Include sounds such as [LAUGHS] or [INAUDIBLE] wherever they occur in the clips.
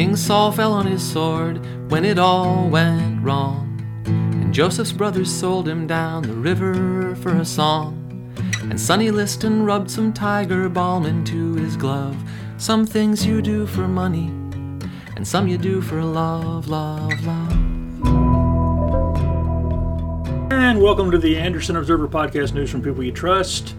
King Saul fell on his sword when it all went wrong. And Joseph's brothers sold him down the river for a song. And Sonny Liston rubbed some tiger balm into his glove. Some things you do for money, and some you do for love, love, love. And welcome to the Anderson Observer Podcast News from People You Trust.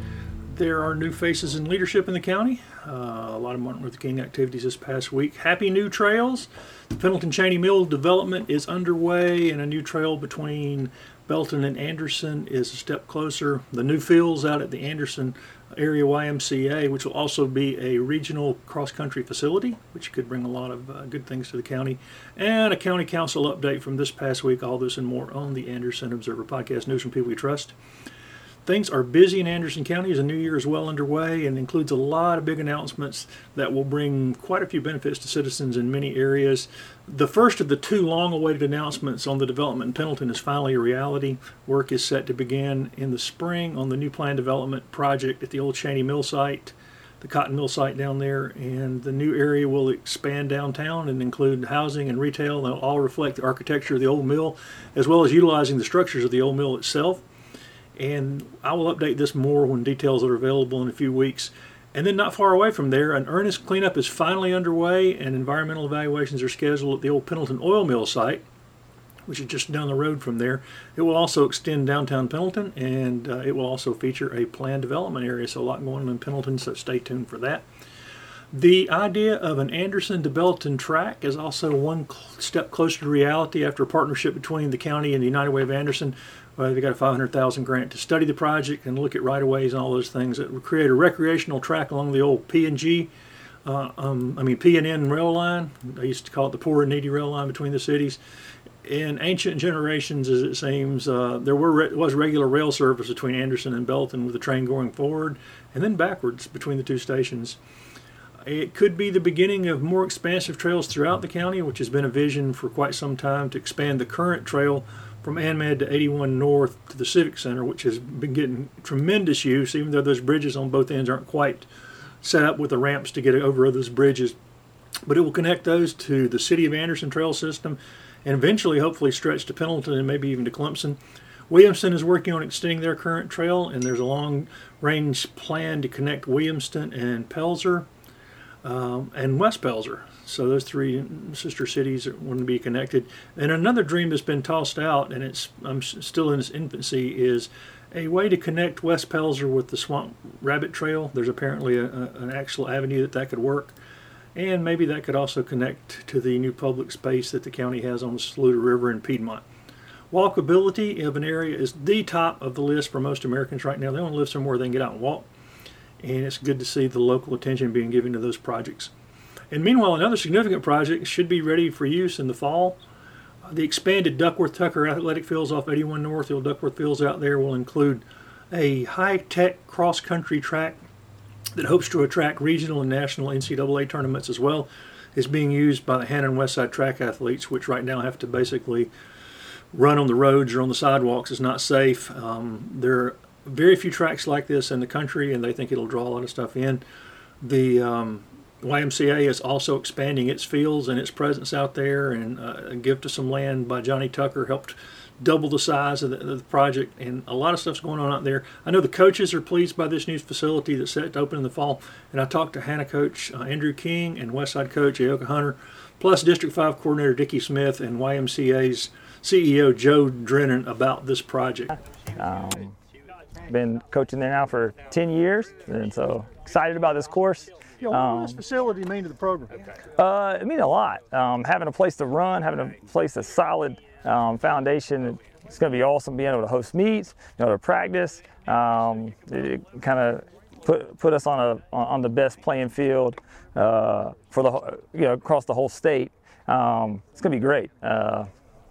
There are new faces in leadership in the county. Uh, a lot of Martin Luther King activities this past week. Happy new trails. The Pendleton Cheney Mill development is underway, and a new trail between Belton and Anderson is a step closer. The new fields out at the Anderson area YMCA, which will also be a regional cross country facility, which could bring a lot of uh, good things to the county, and a county council update from this past week. All this and more on the Anderson Observer Podcast News from People We Trust. Things are busy in Anderson County as the new year is well underway and includes a lot of big announcements that will bring quite a few benefits to citizens in many areas. The first of the two long awaited announcements on the development in Pendleton is finally a reality. Work is set to begin in the spring on the new plan development project at the old Cheney Mill site, the cotton mill site down there, and the new area will expand downtown and include housing and retail. They'll all reflect the architecture of the old mill as well as utilizing the structures of the old mill itself and I will update this more when details are available in a few weeks. And then, not far away from there, an earnest cleanup is finally underway, and environmental evaluations are scheduled at the old Pendleton Oil Mill site, which is just down the road from there. It will also extend downtown Pendleton, and uh, it will also feature a planned development area. So, a lot going on in Pendleton, so stay tuned for that. The idea of an Anderson to Belton track is also one step closer to reality after a partnership between the county and the United Way of Anderson well, they got a 500,000 grant to study the project and look at right of ways and all those things that would create a recreational track along the old P and G, uh, um, I mean P and N rail line. They used to call it the poor and needy rail line between the cities. In ancient generations, as it seems, uh, there were re- was regular rail service between Anderson and Belton with the train going forward and then backwards between the two stations. It could be the beginning of more expansive trails throughout the county, which has been a vision for quite some time to expand the current trail from AnMed to 81 North to the Civic Center, which has been getting tremendous use, even though those bridges on both ends aren't quite set up with the ramps to get over those bridges. But it will connect those to the City of Anderson trail system and eventually, hopefully, stretch to Pendleton and maybe even to Clemson. Williamston is working on extending their current trail, and there's a long range plan to connect Williamston and Pelzer um, and West Pelzer. So those three sister cities want to be connected. And another dream that's been tossed out, and it's I'm still in its infancy, is a way to connect West Pelzer with the Swamp Rabbit Trail. There's apparently a, a, an actual avenue that that could work. And maybe that could also connect to the new public space that the county has on the Saluda River in Piedmont. Walkability of an area is the top of the list for most Americans right now. They want to live somewhere they can get out and walk. And it's good to see the local attention being given to those projects. And meanwhile, another significant project should be ready for use in the fall. Uh, the expanded Duckworth Tucker athletic fields off 81 North, the old Duckworth fields out there, will include a high tech cross country track that hopes to attract regional and national NCAA tournaments as well. Is being used by the Hannon Westside track athletes, which right now have to basically run on the roads or on the sidewalks. is not safe. Um, there are very few tracks like this in the country, and they think it'll draw a lot of stuff in. The um, YMCA is also expanding its fields and its presence out there, and uh, a gift of some land by Johnny Tucker helped double the size of the, the, project, and a lot of stuff's going on out there. I know the coaches are pleased by this new facility that's set to open in the fall, and I talked to Hanna coach uh, Andrew King and Westside coach Ayoka Hunter, plus District 5 coordinator Dickie Smith and YMCA's CEO Joe Drennan about this project. Um, been coaching there now for 10 years, and so excited about this course. Yeah, what um, does this facility mean to the program? Uh, it means a lot. Um, having a place to run, having a place, a solid um, foundation. It's going to be awesome being able to host meets, being able to practice. Um, it, it kind of put put us on a on the best playing field uh, for the you know across the whole state. Um, it's going to be great. Uh,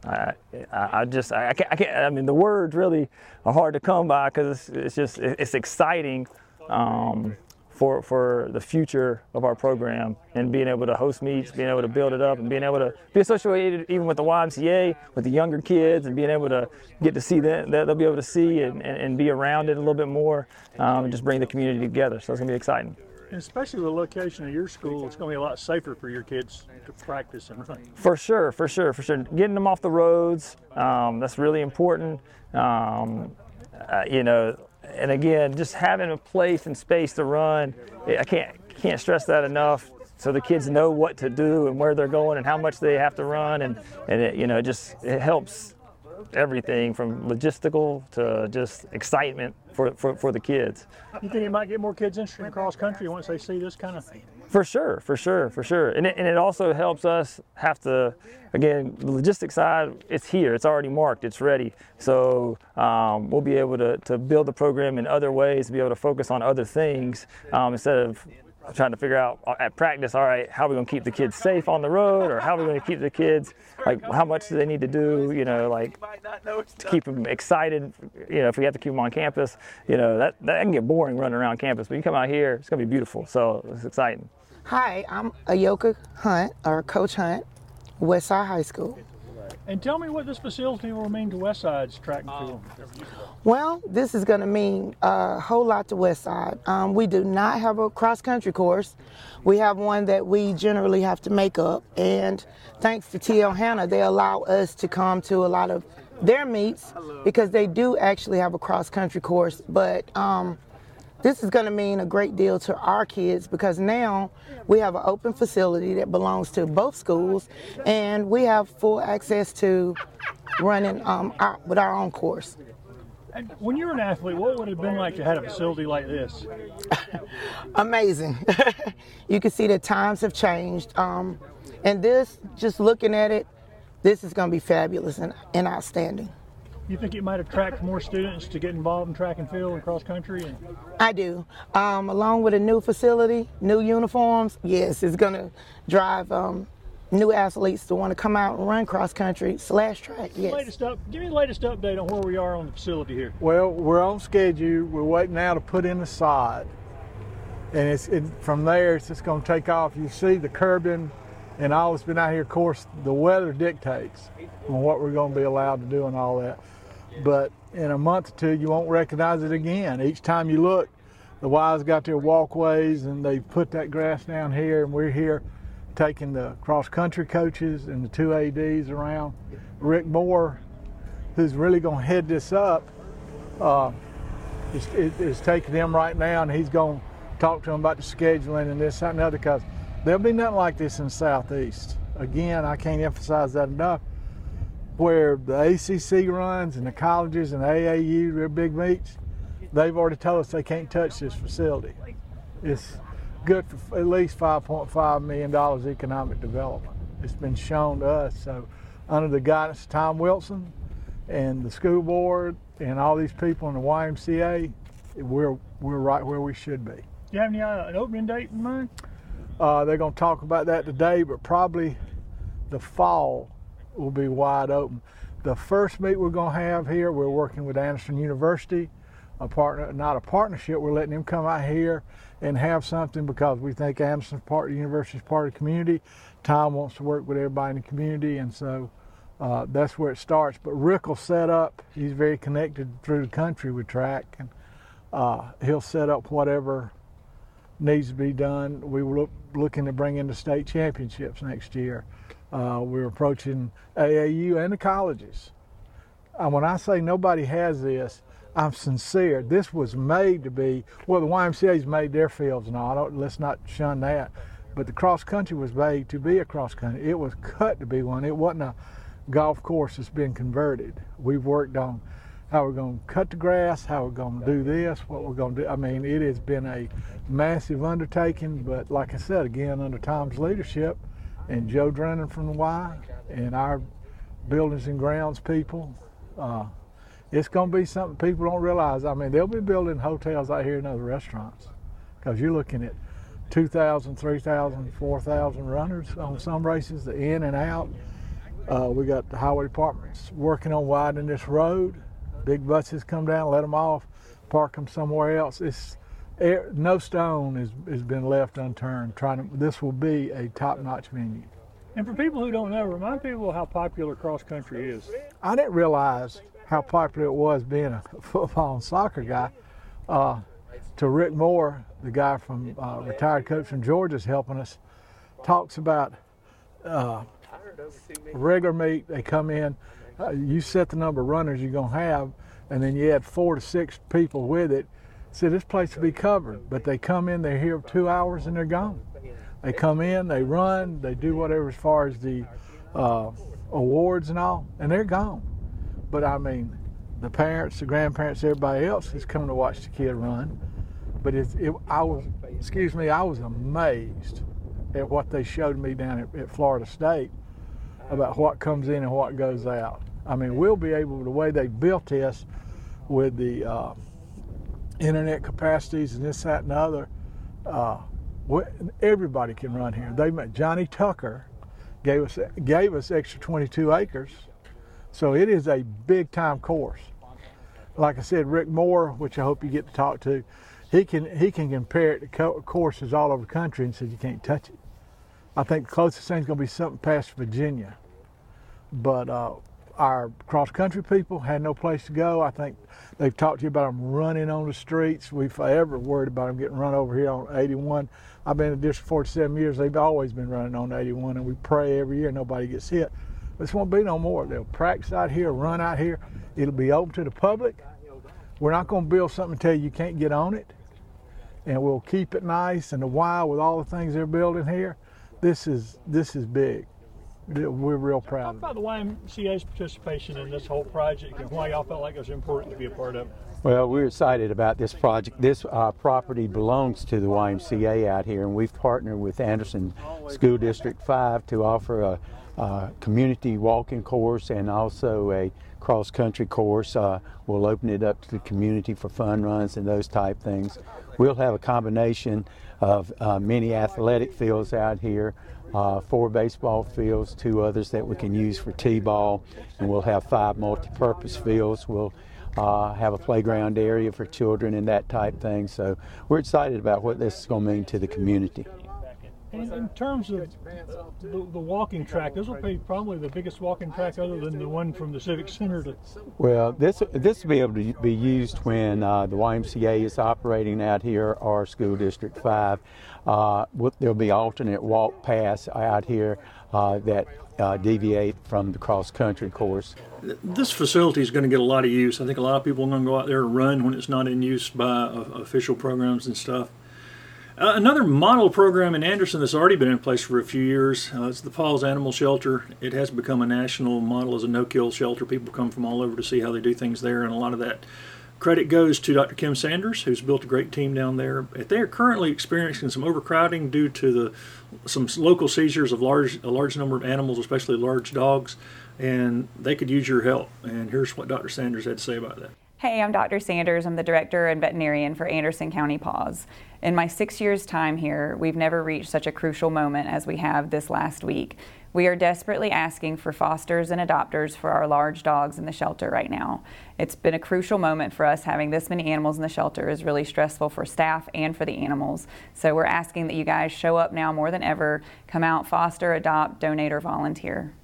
I, I, just I can't, I can't I mean the words really are hard to come by because it's, it's, just it's exciting um, for, for the future of our program and being able to host meets, being able to build it up, and being able to be associated even with the YMCA, with the younger kids, and being able to get to see that they'll be able to see and, and, and be around it a little bit more um, and just bring the community together. So it's to be exciting. Especially the location of your school, it's going to be a lot safer for your kids to practice and run. For sure, for sure, for sure. Getting them off the roads, um, that's really important. Um, uh, you know, and again, just having a place and space to run, I can't can't stress that enough. So the kids know what to do and where they're going and how much they have to run, and and it, you know, just it helps everything from logistical to just excitement for, for, for the kids. You think it might get more kids interested in cross country once they see this kind of thing? For sure, for sure, for sure. And it, and it also helps us have to, again, the logistics side, it's here, it's already marked, it's ready. So um, we'll be able to, to build the program in other ways, be able to focus on other things um, instead of trying to figure out uh, at practice, all right, how are we going to keep the kids safe on the road, or how are we going to keep the kids, like, how much do they need to do, you know, like, to keep them excited, you know, if we have to keep them on campus, you know, that, that can get boring running around campus, but you come out here, it's going to be beautiful, so it's exciting. Hi, I'm Ayoka Hunt, or Coach Hunt, Westside High School. And tell me what this facility will mean to Westside's track and field. Well, this is going to mean a whole lot to Westside. Um, we do not have a cross country course. We have one that we generally have to make up. And thanks to TL Hanna, they allow us to come to a lot of their meets because they do actually have a cross country course. But um, this is going to mean a great deal to our kids because now we have an open facility that belongs to both schools and we have full access to running um, our, with our own course. And when you were an athlete, what would it have been like to have a facility like this? [LAUGHS] Amazing. [LAUGHS] you can see that times have changed. Um, and this, just looking at it, this is going to be fabulous and, and outstanding. You think it might attract more students to get involved in track and field and cross country? And... I do. Um, along with a new facility, new uniforms, yes, it's going to drive um, new athletes to want to come out and run cross country slash track. Yes. Latest up, give me the latest update on where we are on the facility here. Well, we're on schedule. We're waiting now to put in the sod, and it's it, from there it's just going to take off. You see the curbing and all that's been out here. Of course, the weather dictates on what we're going to be allowed to do and all that but in a month or two you won't recognize it again. Each time you look, the Y's got their walkways and they put that grass down here, and we're here taking the cross country coaches and the two ADs around. Rick Moore, who's really going to head this up, uh, is, is, taking them right now, and he's going to talk to them about the scheduling and this, that, and other, because there'll be nothing like this in the Southeast. Again, I can't emphasize that enough where the ACC runs and the colleges and the AAU, their big meets, they've already told us they can't touch this facility. It's good for at least $5.5 million economic development. It's been shown to us. So, under the guidance of Tom Wilson and the school board and all these people in the YMCA, we're, we're right where we should be. Do you have any uh, an opening date in mind? Uh, they're going to talk about that today, but probably the fall will be wide open. The first meet we're going to have here, we're working with Anderson University, a partner, not a partnership. We're letting them come out here and have something because we think Anderson's part of the university is part of the community. Tom wants to work with everybody in the community, and so uh, that's where it starts. But Rick will set up. He's very connected through the country with track, and uh, he'll set up whatever needs to be done. We were look, looking to bring in the state championships next year. Uh, we're approaching AAU and the colleges. Uh, when I say nobody has this, I'm sincere. This was made to be, well, the YMCA's made their fields and all. Let's not shun that. But the cross country was made to be a cross country. It was cut to be one. It wasn't a golf course that's been converted. We've worked on how we're going to cut the grass, how we're going to do this, what we're going to do. I mean, it has been a massive undertaking, but like I said, again, under Tom's leadership, and Joe Drennan from the Y and our buildings and grounds people. Uh, it's going to be something people don't realize. I mean, they'll be building hotels out here and other restaurants because you're looking at 2,000, 3,000, 4,000 runners on some races, the in and out. Uh, we got the highway departments working on widening this road. Big buses come down, let them off, park them somewhere else. It's no stone has, has been left unturned. Trying to, this will be a top-notch venue. And for people who don't know, remind people how popular cross country is. I didn't realize how popular it was being a football and soccer guy. Uh, to Rick Moore, the guy from uh, retired coach from Georgia is helping us, talks about uh, regular meet. They come in, uh, you set the number of runners you're gonna have, and then you add four to six people with it. So this place will be covered. But they come in, they're here two hours, and they're gone. They come in, they run, they do whatever as far as the uh, awards and all, and they're gone. But I mean, the parents, the grandparents, everybody else is coming to watch the kid run. But it, it, I was, excuse me, I was amazed at what they showed me down at, at Florida State about what comes in and what goes out. I mean, we'll be able, the way they built this with the uh, internet capacities and this, that, and the other, uh, everybody can run here. They met Johnny Tucker gave us gave us extra 22 acres, so it is a big time course. Like I said, Rick Moore, which I hope you get to talk to, he can he can compare it to courses all over the country and says you can't touch it. I think the closest thing's going to be something past Virginia, but uh, our cross country people had no place to go. I think they've talked to you about them running on the streets. We've ever worried about them getting run over here on 81. I've been in district 47 years. They've always been running on 81, and we pray every year nobody gets hit. This won't be no more. They'll practice out here, run out here. It'll be open to the public. We're not going to build something and tell you you can't get on it, and we'll keep it nice and the wild with all the things they're building here. This is this is big we're real proud. Talk about the YMCA's participation in this whole project and why y'all felt like it was important to be a part of it. Well, we're excited about this project. This uh, property belongs to the YMCA out here, and we've partnered with Anderson School District 5 to offer a, a community walking course and also a cross country course. Uh, we'll open it up to the community for fun runs and those type things. We'll have a combination of uh, many athletic fields out here uh, four baseball fields, two others that we can use for t-ball, and we'll have five multi-purpose fields. We'll uh, have a playground area for children and that type thing. So we're excited about what this is going to mean to the community. And in terms of the, the, walking track, this will be probably the biggest walking track other than the one from the Civic Center. To... Well, this this will be able to be used when uh, the YMCA is operating out here or School District 5. Uh, there'll be alternate walk paths out here uh, that uh, deviate from the cross country course. This facility is going to get a lot of use. I think a lot of people are going to go out there and run when it's not in use by uh, official programs and stuff. Uh, another model program in Anderson that's already been in place for a few years uh, is the Paws Animal Shelter. It has become a national model as a no-kill shelter. People come from all over to see how they do things there, and a lot of that credit goes to Dr. Kim Sanders, who's built a great team down there. They are currently experiencing some overcrowding due to the some local seizures of large a large number of animals, especially large dogs, and they could use your help. And here's what Dr. Sanders had to say about that. Hey, I'm Dr. Sanders. I'm the director and veterinarian for Anderson County Paws. In my six years' time here, we've never reached such a crucial moment as we have this last week. We are desperately asking for fosters and adopters for our large dogs in the shelter right now. It's been a crucial moment for us. Having this many animals in the shelter is really stressful for staff and for the animals. So we're asking that you guys show up now more than ever. Come out, foster, adopt, donate, or volunteer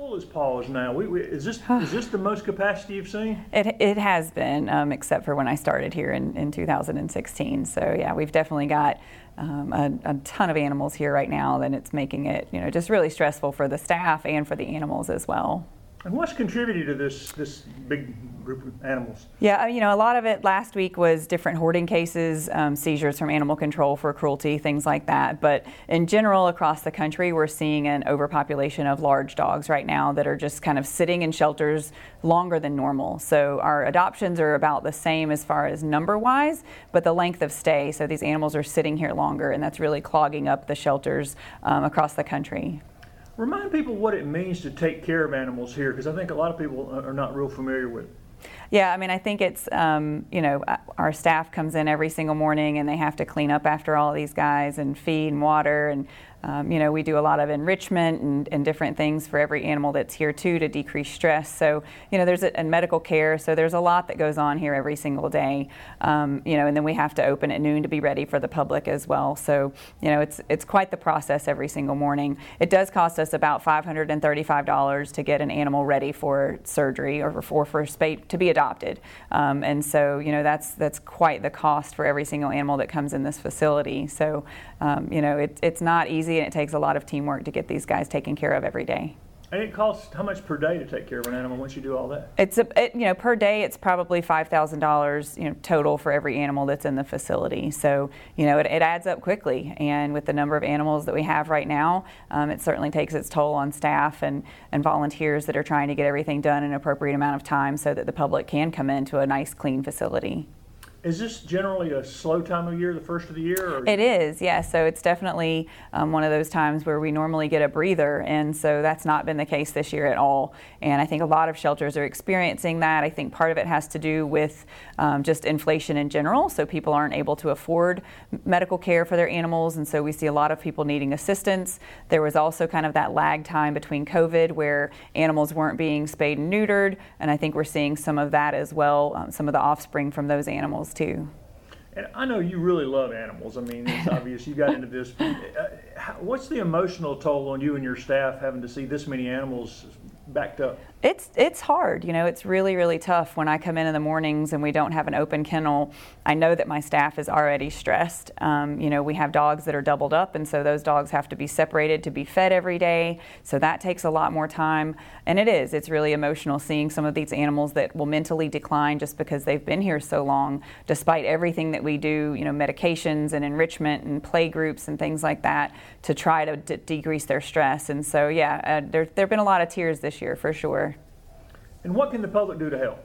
full is now? We, we, is this [SIGHS] is this the most capacity you've seen? It, it has been, um, except for when I started here in, in 2016. So yeah, we've definitely got um, a, a, ton of animals here right now, and it's making it you know just really stressful for the staff and for the animals as well. And what's contributed to this this big group of animals? Yeah, you know, a lot of it last week was different hoarding cases, um, seizures from animal control for cruelty, things like that. But in general, across the country, we're seeing an overpopulation of large dogs right now that are just kind of sitting in shelters longer than normal. So our adoptions are about the same as far as number wise, but the length of stay. So these animals are sitting here longer, and that's really clogging up the shelters um, across the country. Remind people what it means to take care of animals here, because I think a lot of people are not real familiar with it. Yeah, I mean, I think it's, um, you know, uh, our staff comes in every single morning and they have to clean up after all these guys and feed and water. And Um, you know, we do a lot of enrichment and, and, different things for every animal that's here too to decrease stress. So, you know, there's a, and medical care. So there's a lot that goes on here every single day. Um, you know, and then we have to open at noon to be ready for the public as well. So, you know, it's it's quite the process every single morning. It does cost us about $535 to get an animal ready for surgery or for for spay to be adopted. Um, and so, you know, that's that's quite the cost for every single animal that comes in this facility. So, um, you know, it, it's not easy and it takes a lot of teamwork to get these guys taken care of every day. And it costs how much per day to take care of an animal once you do all that? It's a, it, you know per day it's probably five thousand dollars you know total for every animal that's in the facility. So you know it, it, adds up quickly, and with the number of animals that we have right now, um, it certainly takes its toll on staff and and volunteers that are trying to get everything done in an appropriate amount of time so that the public can come into a nice clean facility. Is this generally a slow time of year, the first of the year? Or? It is, yes. Yeah. So it's definitely um, one of those times where we normally get a breather, and so that's not been the case this year at all. And I think a lot of shelters are experiencing that. I think part of it has to do with um, just inflation in general, so people aren't able to afford medical care for their animals, and so we see a lot of people needing assistance. There was also kind of that lag time between COVID where animals weren't being spayed and neutered, and I think we're seeing some of that as well, um, some of the offspring from those animals animals too. And I know you really love animals. I mean, it's [LAUGHS] obvious you got into this. Uh, what's the emotional toll on you and your staff having to see this many animals backed up? It's it's hard, you know. It's really really tough when I come in in the mornings and we don't have an open kennel. I know that my staff is already stressed. Um, you know, we have dogs that are doubled up, and so those dogs have to be separated to be fed every day. So that takes a lot more time, and it is. It's really emotional seeing some of these animals that will mentally decline just because they've been here so long, despite everything that we do. You know, medications and enrichment and play groups and things like that to try to d- decrease their stress. And so, yeah, uh, there there've been a lot of tears this year for sure. And what can the public do to help?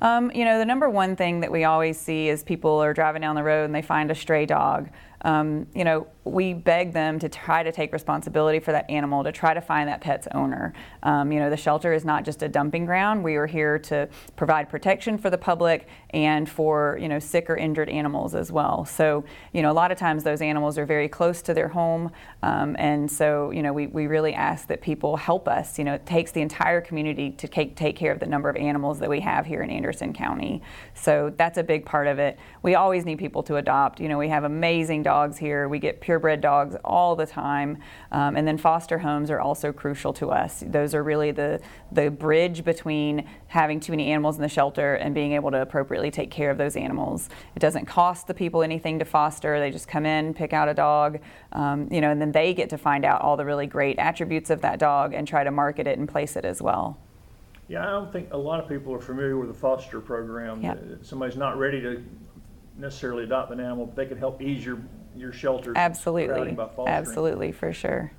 Um, you know, the number one thing that we always see is people are driving down the road and they find a stray dog. Um, you know, we beg them to try to take responsibility for that animal, to try to find that pet's owner. Um, you know, the shelter is not just a dumping ground. We are here to provide protection for the public and for, you know, sick or injured animals as well. So, you know, a lot of times those animals are very close to their home. Um, and so, you know, we, we really ask that people help us. You know, it takes the entire community to take, take care of the number of animals that we have here in Anderson County. So that's a big part of it. We always need people to adopt. You know, we have amazing dogs here. We get purebred dogs all the time. Um, and then foster homes are also crucial to us. Those are really the, the bridge between having too many animals in the shelter and being able to appropriately take care of those animals. It doesn't cost the people anything to foster. They just come in, pick out a dog, um, you know, and then they get to find out all the really great attributes of that dog and try to market it and place it as well. Yeah, I don't think a lot of people are familiar with the foster program. Yep. Somebody's not ready to necessarily adopt an animal, but they can help ease your your shelter. Absolutely, absolutely, for sure.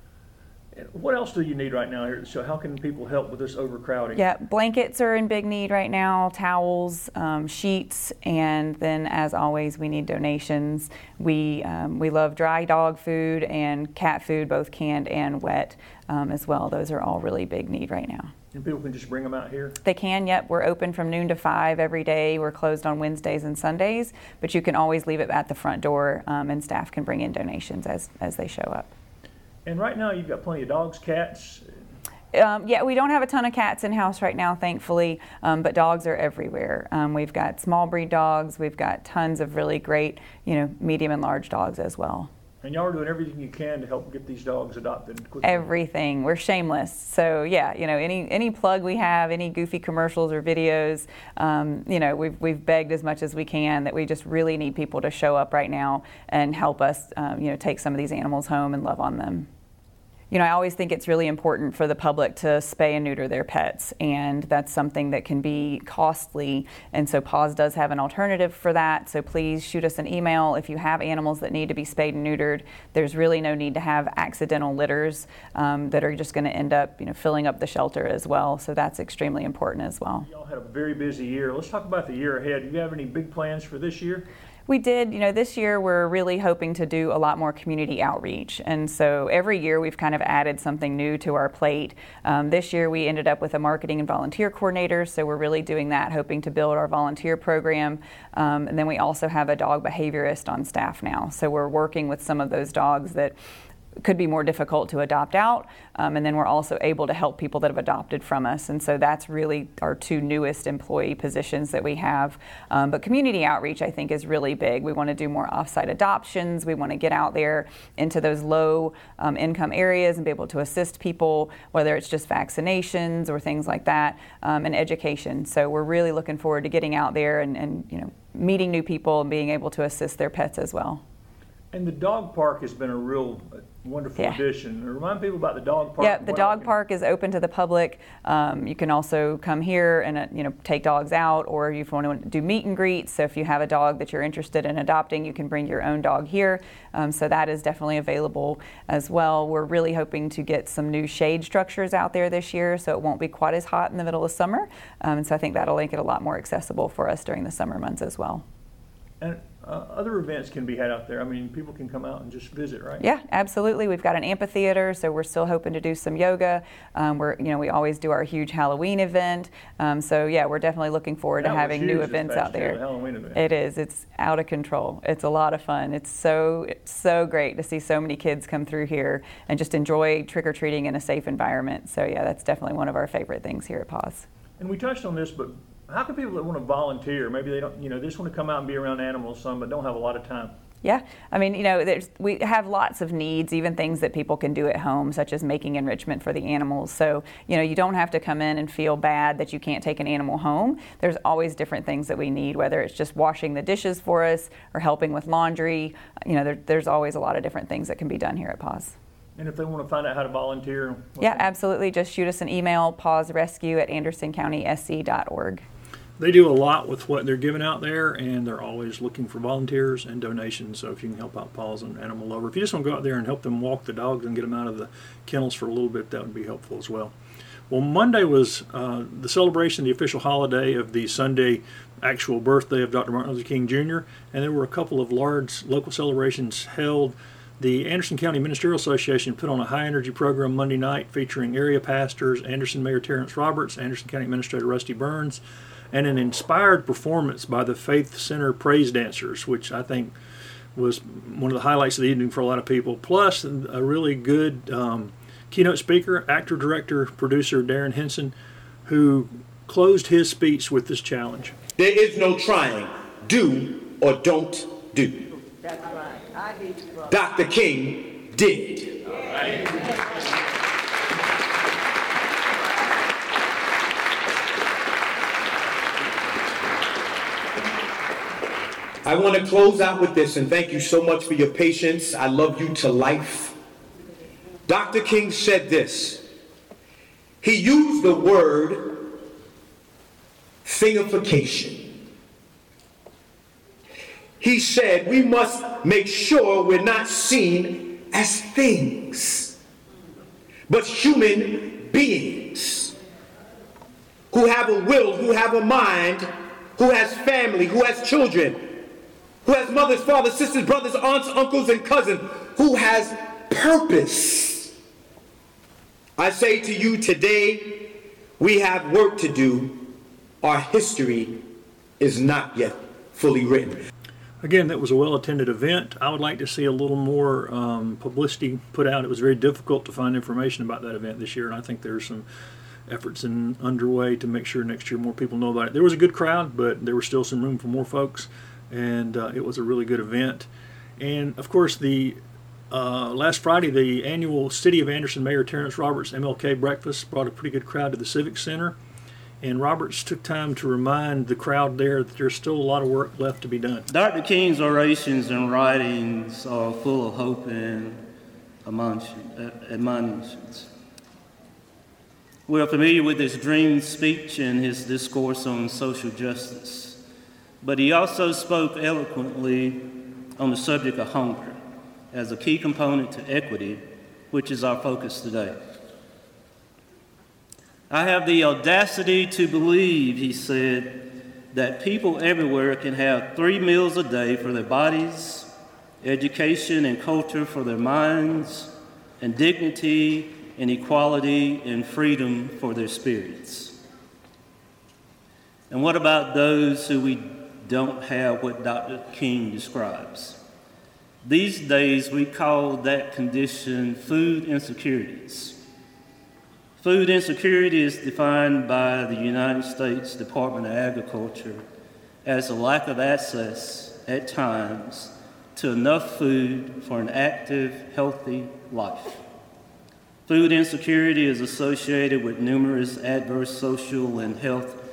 What else do you need right now here? So how can people help with this overcrowding? Yeah, blankets are in big need right now, towels, um, sheets, and then as always, we need donations. We um, we love dry dog food and cat food, both canned and wet, um, as well. Those are all really big need right now. And people can just bring them out here? They can, yep. We're open from noon to 5 every day. We're closed on Wednesdays and Sundays, but you can always leave it at the front door um, and staff can bring in donations as, as they show up. And right now you've got plenty of dogs, cats. Um, yeah, we don't have a ton of cats in house right now, thankfully, um, but dogs are everywhere. Um, we've got small breed dogs. We've got tons of really great, you know, medium and large dogs as well. And y'all are doing everything you can to help get these dogs adopted quickly. Everything. We're shameless. So yeah, you know, any any plug we have, any goofy commercials or videos, um, you know, we've we've begged as much as we can that we just really need people to show up right now and help us, um, you know, take some of these animals home and love on them you know, I always think it's really important for the public to spay and neuter their pets, and that's something that can be costly. And so, PAWS does have an alternative for that. So, please shoot us an email if you have animals that need to be spayed and neutered. There's really no need to have accidental litters um, that are just going to end up, you know, filling up the shelter as well. So, that's extremely important as well. Y'all had a very busy year. Let's talk about the year ahead. Do you have any big plans for this year? We did, you know, this year we're really hoping to do a lot more community outreach. And so every year we've kind of added something new to our plate. Um, this year we ended up with a marketing and volunteer coordinator, so we're really doing that, hoping to build our volunteer program. Um, and then we also have a dog behaviorist on staff now. So we're working with some of those dogs that could be more difficult to adopt out. Um, and then we're also able to help people that have adopted from us. And so that's really our two newest employee positions that we have. Um, but community outreach, I think, is really big. We want to do more offsite adoptions. We want to get out there into those low um, income areas and be able to assist people, whether it's just vaccinations or things like that, um, and education. So we're really looking forward to getting out there and, and you know meeting new people and being able to assist their pets as well. And the dog park has been a real wonderful Yeah. addition. Remind people about the dog park. Yeah, the dog park is open to the public. Um, you can also come here and uh, you know take dogs out, or if you want to do meet and greets. So if you have a dog that you're interested in adopting, you can bring your own dog here. Um, so that is definitely available as well. We're really hoping to get some new shade structures out there this year, so it won't be quite as hot in the middle of summer. Um, and so I think that'll make it a lot more accessible for us during the summer months as well. And uh, other events can be had out there. I mean, people can come out and just visit, right? Yeah, absolutely. We've got an amphitheater, so we're still hoping to do some yoga. Um, we're, you know, we always do our huge Halloween event. Um, so yeah, we're definitely looking forward That to having new events out there. the Halloween event. It is. It's out of control. It's a lot of fun. It's so it's so great to see so many kids come through here and just enjoy trick or treating in a safe environment. So yeah, that's definitely one of our favorite things here at Paws. And we touched on this, but how can people that want to volunteer, maybe they don't, you know, they just want to come out and be around animals some, but don't have a lot of time. Yeah, I mean, you know, there's, we have lots of needs, even things that people can do at home, such as making enrichment for the animals. So, you know, you don't have to come in and feel bad that you can't take an animal home. There's always different things that we need, whether it's just washing the dishes for us or helping with laundry. You know, there, there's always a lot of different things that can be done here at Paws. And if they want to find out how to volunteer, Yeah, absolutely. Just shoot us an email, pawsrescue at andersoncountysc.org. they do a lot with what they're giving out there, and they're always looking for volunteers and donations. So if you can help out Paws and Animal Lover, if you just want to go out there and help them walk the dogs and get them out of the kennels for a little bit, that would be helpful as well. Well, Monday was uh, the celebration, the official holiday of the Sunday actual birthday of Dr. Martin Luther King Jr., and there were a couple of large local celebrations held. The Anderson County Ministerial Association put on a high energy program Monday night featuring area pastors Anderson Mayor Terrence Roberts, Anderson County Administrator Rusty Burns, and an inspired performance by the Faith Center Praise Dancers, which I think was one of the highlights of the evening for a lot of people. Plus, a really good um, keynote speaker, actor, director, producer Darrin Henson, who closed his speech with this challenge. There is no trying. Do or don't do. That's right. Dr. King did. I want to close out with this and thank you so much for your patience. I love you to life. Dr. King said this. He used the word thingification. He said we must make sure we're not seen as things, but human beings who have a will, who have a mind, who has family, who has children, who has mothers, fathers, sisters, brothers, aunts, uncles, and cousins, who has purpose. I say to you today, we have work to do. Our history is not yet fully written. Again, that was a well attended event. I would like to see a little more um, publicity put out. It was very difficult to find information about that event this year, and I think there's some efforts in underway to make sure next year more people know about it. There was a good crowd, but there was still some room for more folks, and uh, it was a really good event. And of course, the uh, last Friday, the annual City of Anderson Mayor Terrence Roberts MLK breakfast brought a pretty good crowd to the Civic Center. And Roberts took time to remind the crowd there that there's still a lot of work left to be done. Dr. King's orations and writings are full of hope and uh, admonitions. We are familiar with his dream speech and his discourse on social justice, but he also spoke eloquently on the subject of hunger as a key component to equity, which is our focus today. I have the audacity to believe, he said, that people everywhere can have three meals a day for their bodies, education and culture for their minds, and dignity and equality and freedom for their spirits. And what about those who we don't have what Dr. King describes? These days, we call that condition food insecurities. Food insecurity is defined by the United States Department of Agriculture as a lack of access at times to enough food for an active, healthy life. Food insecurity is associated with numerous adverse social and health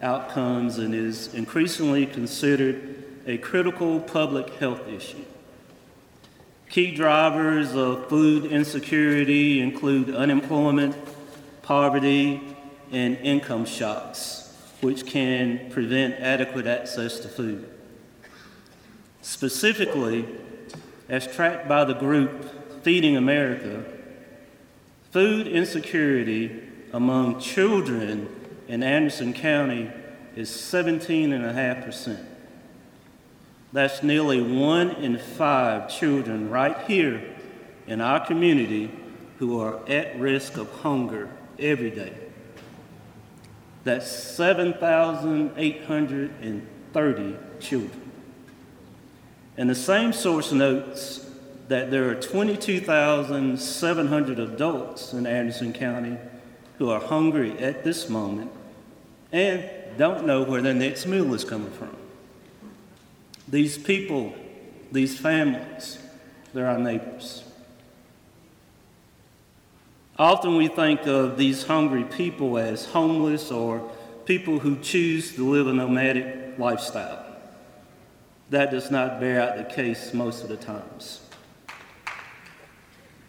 outcomes and is increasingly considered a critical public health issue. Key drivers of food insecurity include unemployment, poverty, and income shocks, which can prevent adequate access to food. Specifically, as tracked by the group Feeding America, food insecurity among children in Anderson County is 17.5%. That's nearly one in five children right here in our community who are at risk of hunger every day. That's 7,830 children. And the same source notes that there are 22,700 adults in Anderson County who are hungry at this moment and don't know where their next meal is coming from. These people, these families, they're our neighbors. Often we think of these hungry people as homeless or people who choose to live a nomadic lifestyle. That does not bear out the case most of the times.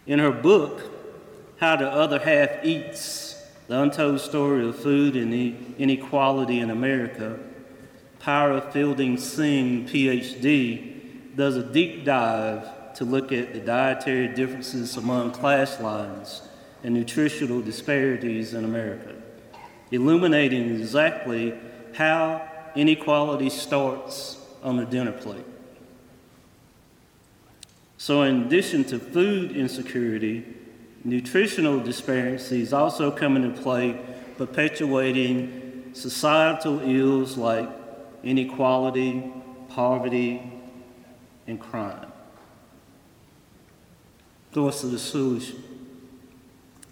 In her book, How the Other Half Eats The Untold Story of Food and Inequality in America, Priya Fielding Singh, PhD, does a deep dive to look at the dietary differences among class lines and nutritional disparities in America, illuminating exactly how inequality starts on the dinner plate. So, in addition to food insecurity, nutritional disparities also come into play, perpetuating societal ills like inequality, poverty, and crime. So, what's the solution?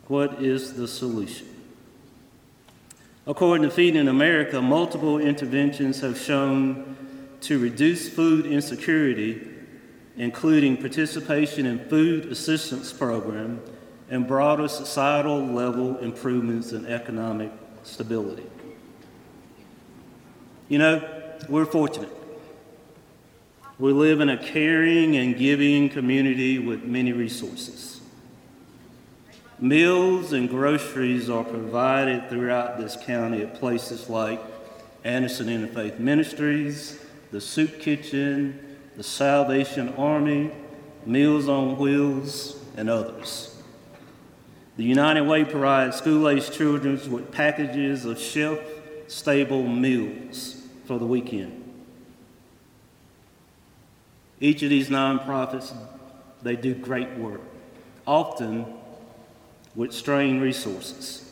What is the solution? According to Feeding America, multiple interventions have shown to reduce food insecurity, including participation in food assistance program and broader societal level improvements in economic stability. You know, we're fortunate. We live in a caring and giving community with many resources. Meals and groceries are provided throughout this county at places like Anderson Interfaith Ministries, the Soup Kitchen, the Salvation Army, Meals on Wheels, and others. The United Way provides school aged children with packages of shelf stable meals for the weekend. Each of these nonprofits, they do great work, often with strained resources.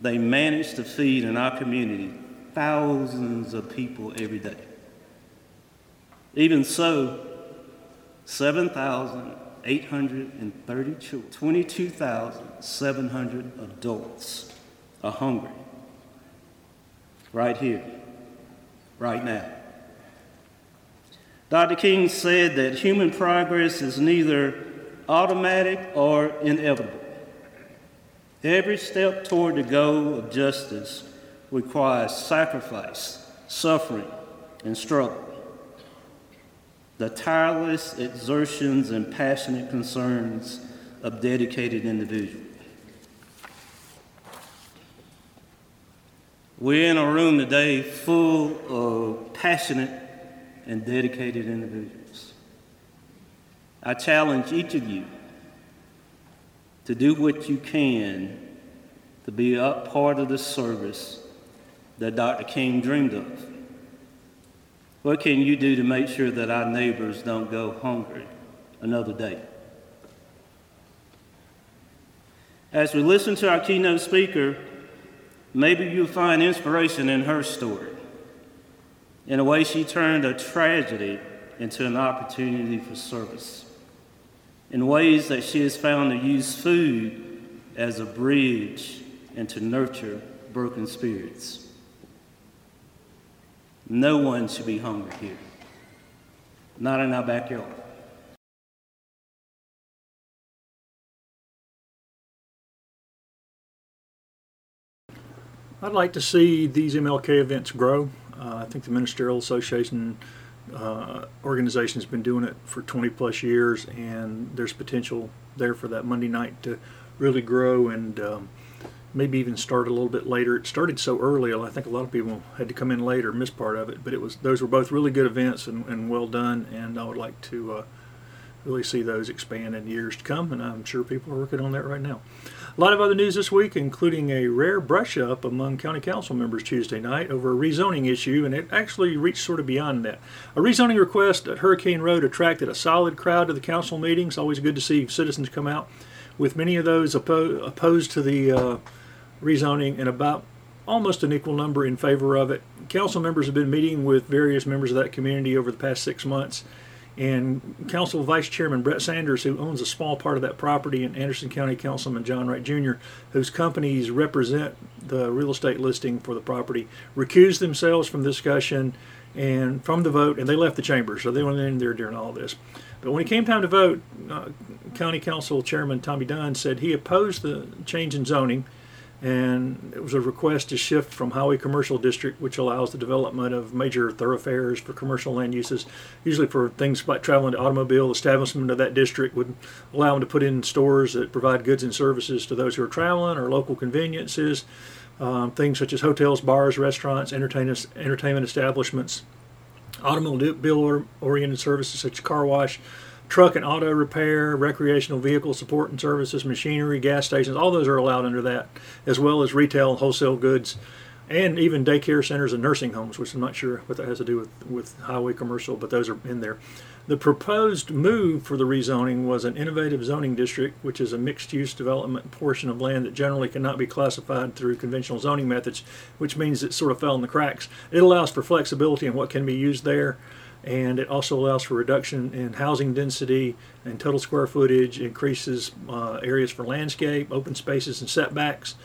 They manage to feed in our community thousands of people every day. Even so, 7,830 children, 22,700 adults are hungry right here, right now. Dr. King said that human progress is neither automatic or inevitable. Every step toward the goal of justice requires sacrifice, suffering, and struggle. The tireless exertions and passionate concerns of dedicated individuals. We're in a room today full of passionate and dedicated individuals. I challenge each of you to do what you can to be a part of the service that Dr. King dreamed of. What can you do to make sure that our neighbors don't go hungry another day? As we listen to our keynote speaker, maybe you'll find inspiration in her story. In a way, she turned a tragedy into an opportunity for service in ways that she has found to use food as a bridge and to nurture broken spirits. No one should be hungry here, not in our backyard. I'd like to see these MLK events grow. Uh, I think the Ministerial Association uh, organization has been doing it for 20 plus years, and there's potential there for that Monday night to really grow and um, maybe even start a little bit later. It started so early, I think a lot of people had to come in later, miss part of it, but it was those were both really good events and, and well done, and I would like to uh, really see those expand in years to come, and I'm sure people are working on that right now. A lot of other news this week, including a rare brush up among county council members Tuesday night over a rezoning issue, and it actually reached sort of beyond that. A rezoning request at Hurricane Road attracted a solid crowd to the council meetings. Always good to see citizens come out, with many of those oppo- opposed to the uh, rezoning and about almost an equal number in favor of it. Council members have been meeting with various members of that community over the past six months and Council Vice Chairman Brett Sanders, who owns a small part of that property, and Anderson County Councilman John Wright Jr., whose companies represent the real estate listing for the property, recused themselves from discussion and from the vote, and they left the chamber, so they weren't in there during all this. But when it came time to vote, uh, County Council Chairman Tommy Dunn said he opposed the change in zoning and it was a request to shift from highway commercial district, which allows the development of major thoroughfares for commercial land uses, usually for things like traveling to automobile. Establishment of that district would allow them to put in stores that provide goods and services to those who are traveling, or local conveniences, um, things such as hotels, bars, restaurants, entertainment entertainment establishments, automobile-oriented services such as car wash truck and auto repair, recreational vehicle support and services, machinery, gas stations, all those are allowed under that, as well as retail and wholesale goods, and even daycare centers and nursing homes, which I'm not sure what that has to do with, with highway commercial, but those are in there. The proposed move for the rezoning was an innovative zoning district, which is a mixed use development portion of land that generally cannot be classified through conventional zoning methods, which means it sort of fell in the cracks. It allows for flexibility in what can be used there and it also allows for reduction in housing density and total square footage, increases uh, areas for landscape, open spaces, and setbacks.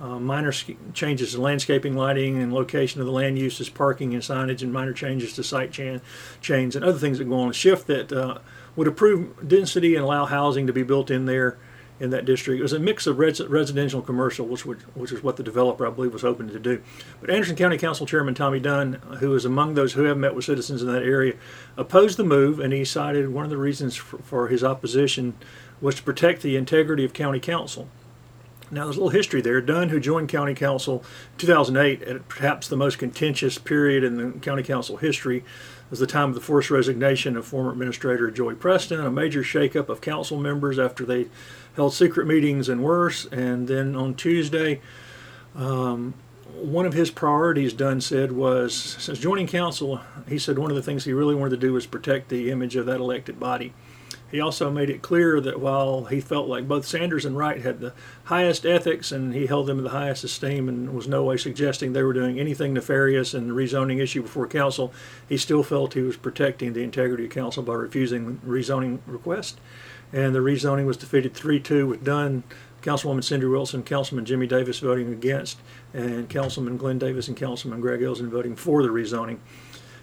Uh, minor changes in landscaping, lighting, and location of the land uses, parking and signage, and minor changes to site chains and other things that go on. A shift that uh, would improve density and allow housing to be built in there in that district. It was a mix of res- residential and commercial, which would, which is what the developer, I believe, was hoping to do. But Anderson County Council Chairman Tommy Dunn, who is among those who have met with citizens in that area, opposed the move, and he cited one of the reasons for, for his opposition was to protect the integrity of county council. Now, there's a little history there. Dunn, who joined county council in 2008 at perhaps the most contentious period in the county council history, was the time of the forced resignation of former administrator Joey Preston, a major shakeup of council members after they held secret meetings and worse. And then on Tuesday, um, one of his priorities, Dunn said, was since joining council, he said one of the things he really wanted to do was protect the image of that elected body. He also made it clear that while he felt like both Sanders and Wright had the highest ethics and he held them in the highest esteem and was no way suggesting they were doing anything nefarious in the rezoning issue before council, he still felt he was protecting the integrity of council by refusing the rezoning request and the rezoning was defeated 3-2 with Dunn, Councilwoman Cindy Wilson, Councilman Jimmy Davis voting against, and Councilman Glenn Davis and Councilman Greg Elson voting for the rezoning.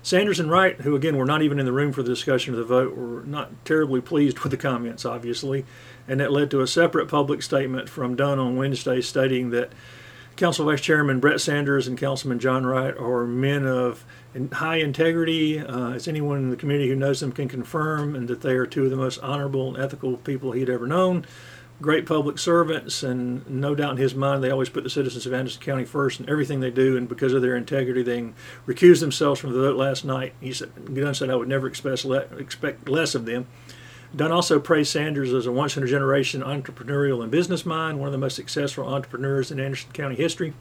Sanders and Wright, who again were not even in the room for the discussion of the vote, were not terribly pleased with the comments, obviously, and that led to a separate public statement from Dunn on Wednesday stating that Council Vice Chairman Brett Sanders and Councilman John Wright are men of high integrity, uh, as anyone in the community who knows them can confirm, and that they are two of the most honorable and ethical people he'd ever known. Great public servants, and no doubt in his mind, they always put the citizens of Anderson County first in everything they do, and because of their integrity, they recused themselves from the vote last night. He said, Dunn said, I would never expect, expect less of them. Dunn also praised Sanders as a once in a generation entrepreneurial and business mind, one of the most successful entrepreneurs in Anderson County history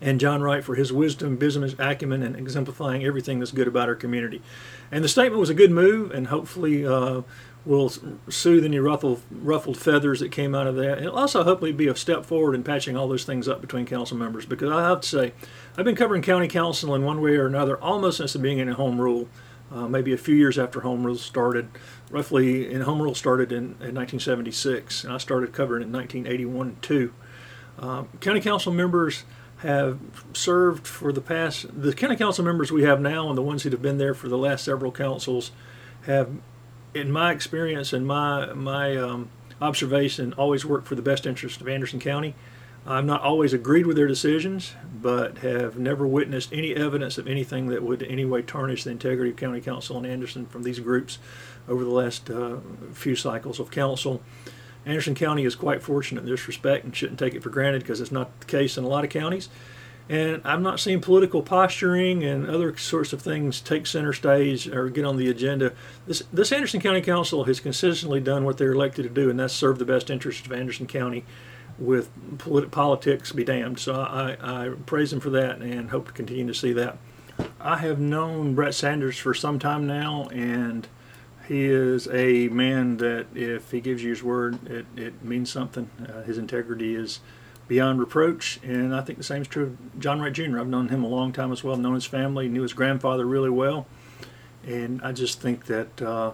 and John Wright for his wisdom, business acumen, and exemplifying everything that's good about our community. And the statement was a good move, and hopefully uh, will soothe any ruffled, ruffled feathers that came out of that. It'll also hopefully be a step forward in patching all those things up between council members because I have to say, I've been covering county council in one way or another almost since the beginning of home rule. uh, maybe a few years after Home Rule started. Roughly, and Home Rule started in, in 1976, and I started covering it in 1981 too. Um, county council members have served for the past. The county council members we have now, and the ones that have been there for the last several councils, have, in my experience and my my um, observation, always worked for the best interest of Anderson County. I've not always agreed with their decisions, but have never witnessed any evidence of anything that would in any way tarnish the integrity of County Council and Anderson from these groups over the last uh, few cycles of council. Anderson County is quite fortunate in this respect and shouldn't take it for granted because it's not the case in a lot of counties. And I'm not seeing political posturing and other sorts of things take center stage or get on the agenda. This, this Anderson County Council has consistently done what they're elected to do, and that's serve the best interests of Anderson County with polit- politics be damned. So I, I praise them for that and hope to continue to see that. I have known Brett Sanders for some time now, and he is a man that if he gives you his word, it, it means something. Uh, his integrity is beyond reproach, and I think the same is true of John Wright Jr. I've known him a long time as well, known his family, knew his grandfather really well, and I just think that uh,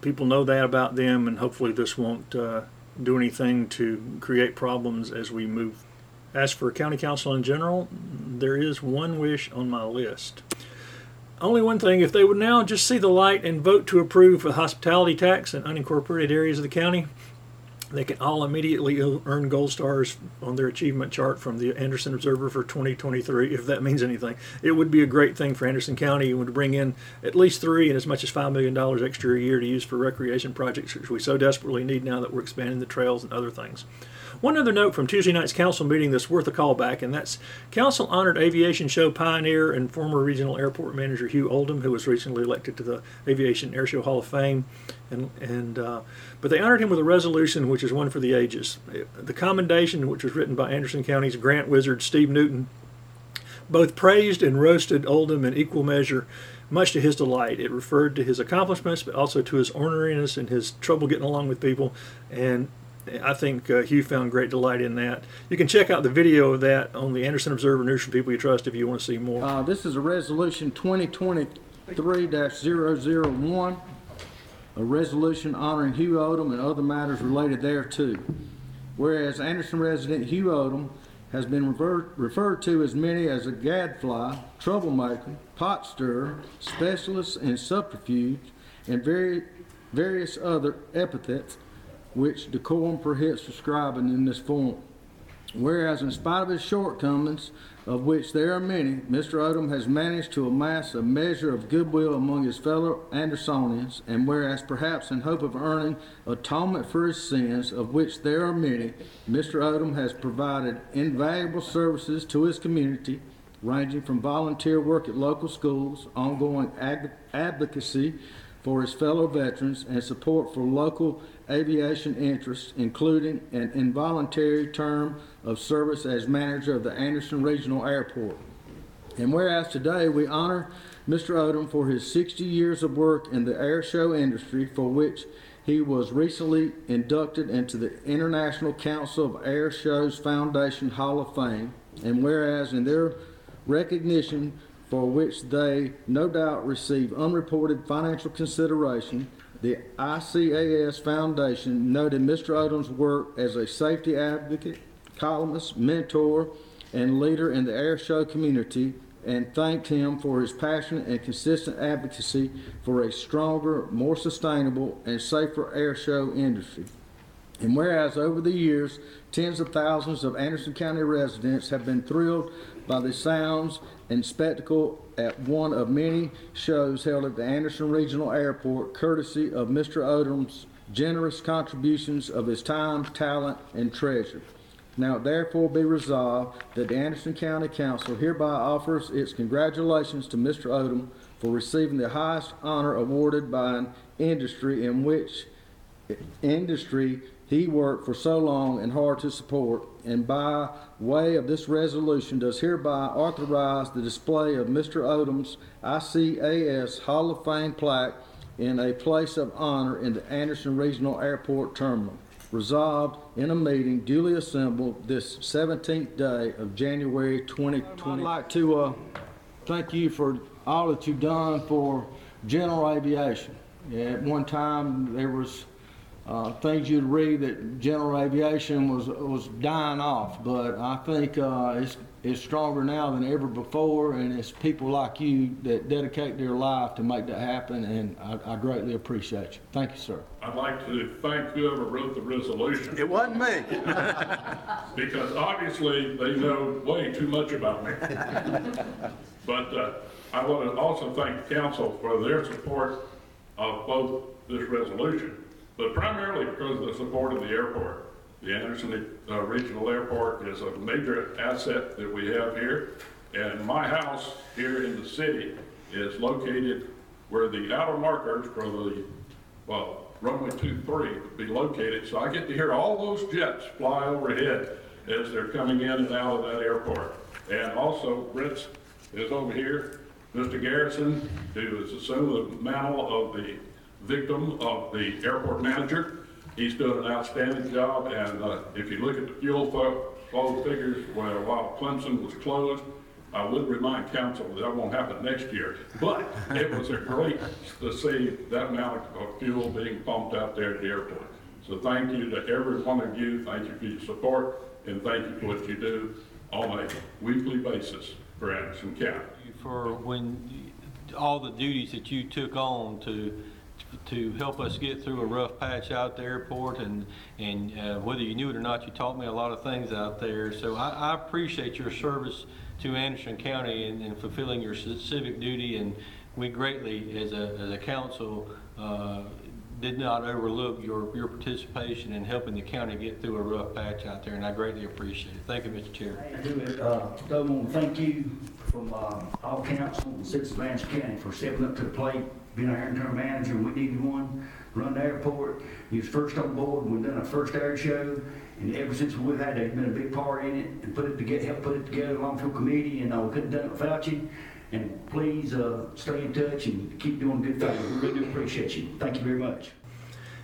people know that about them, and hopefully this won't uh, do anything to create problems as we move. As for county council in general, there is one wish on my list. Only one thing, if they would now just see the light and vote to approve the hospitality tax in unincorporated areas of the county, they can all immediately earn gold stars on their achievement chart from the Anderson Observer for 2023, if that means anything. It would be a great thing for Anderson County. It would bring in at least three and as much as $5 million extra a year to use for recreation projects, which we so desperately need now that we're expanding the trails and other things. One other note from Tuesday night's council meeting that's worth a callback, and that's council honored aviation show pioneer and former regional airport manager Hugh Oldham, who was recently elected to the Aviation Airshow Hall of Fame. And, and uh, but they honored him with a resolution which is one for the ages. The commendation, which was written by Anderson County's grant wizard Steve Newton, both praised and roasted Oldham in equal measure, much to his delight. It referred to his accomplishments, but also to his orneriness and his trouble getting along with people, and I think uh, Hugh found great delight in that. You can check out the video of that on the Anderson Observer News from People You Trust if you want to see more. Uh, this is a resolution 2023-001, a resolution honoring Hugh Oldham and other matters related thereto. Whereas Anderson resident Hugh Oldham has been referred, referred to as many as a gadfly, troublemaker, pot stirrer, specialist in subterfuge, and very, various other epithets which decorum prohibits describing in this form. Whereas, in spite of his shortcomings, of which there are many, Mr. Oldham has managed to amass a measure of goodwill among his fellow Andersonians, and whereas, perhaps in hope of earning atonement for his sins, of which there are many, Mr. Oldham has provided invaluable services to his community, ranging from volunteer work at local schools, ongoing advocacy for his fellow veterans, and support for local aviation interests, including an involuntary term of service as manager of the Anderson Regional Airport. And whereas today we honor Mr. Oldham for his 60 years of work in the air show industry, for which he was recently inducted into the International Council of Air Shows Foundation Hall of Fame, and whereas in their recognition for which they no doubt receive unreported financial consideration, the ICAS Foundation noted Mr. Oldham's work as a safety advocate, columnist, mentor, and leader in the air show community and thanked him for his passionate and consistent advocacy for a stronger, more sustainable, and safer air show industry. And whereas over the years, tens of thousands of Anderson County residents have been thrilled by the sounds and spectacle at one of many shows held at the Anderson Regional Airport, courtesy of Mr. Oldham's generous contributions of his time, talent, and treasure. Now therefore be resolved that the Anderson County Council hereby offers its congratulations to Mr. Oldham for receiving the highest honor awarded by an industry in which industry he worked for so long and hard to support, and by way of this resolution does hereby authorize the display of Mr. Oldham's ICAS Hall of Fame plaque in a place of honor in the Anderson Regional Airport Terminal. Resolved in a meeting duly assembled this 17th day of January 2020. I'd like to uh, thank you for all that you've done for general aviation. At one time, there was uh, things you'd read that general aviation was was dying off, but I think uh, it's it's stronger now than ever before, and it's people like you that dedicate their life to make that happen, and I, I greatly appreciate you. Thank you, sir. I'd like to thank whoever wrote the resolution. It wasn't me. [LAUGHS] because obviously they know way too much about me. [LAUGHS] but uh, I want to also thank the council for their support of both this resolution, but primarily because of the support of the airport. The Anderson uh, Regional Airport is a major asset that we have here, and my house here in the city is located where the outer markers for the, well, runway 23 be located, so I get to hear all those jets fly overhead as they're coming in and out of that airport. And also, Ritz is over here, Mr. Garrison, who has assumed the mantle of the victim of the airport manager. He's doing an outstanding job, and uh, if you look at the fuel flow figures, where while Clemson was closed, I would remind council that that won't happen next year, but it was a great to see that amount of fuel being pumped out there at the airport. So thank you to every one of you. Thank you for your support, and thank you for what you do on a weekly basis for Anderson County. For when, all the duties that you took on to to help us get through a rough patch out at the airport and and uh, whether you knew it or not you taught me a lot of things out there so I, I appreciate your service to Anderson County and, and, fulfilling your civic duty. And we greatly, as a, as a council, uh, did not overlook your, your participation in helping the county get through a rough patch out there, and I greatly appreciate it. Thank you, Mr. Chair. I do. Uh, I want to thank you from uh, all council and citizens of Anderson County for stepping up to the plate, being our interim manager. We needed one, run the airport. You was first on board. we've done our first air show. And ever since we've had it, been a big part in it and put it together, help put it together the committee, and we couldn't have done it without you. And please uh, stay in touch and keep doing good things. We really do appreciate you. Thank you very much.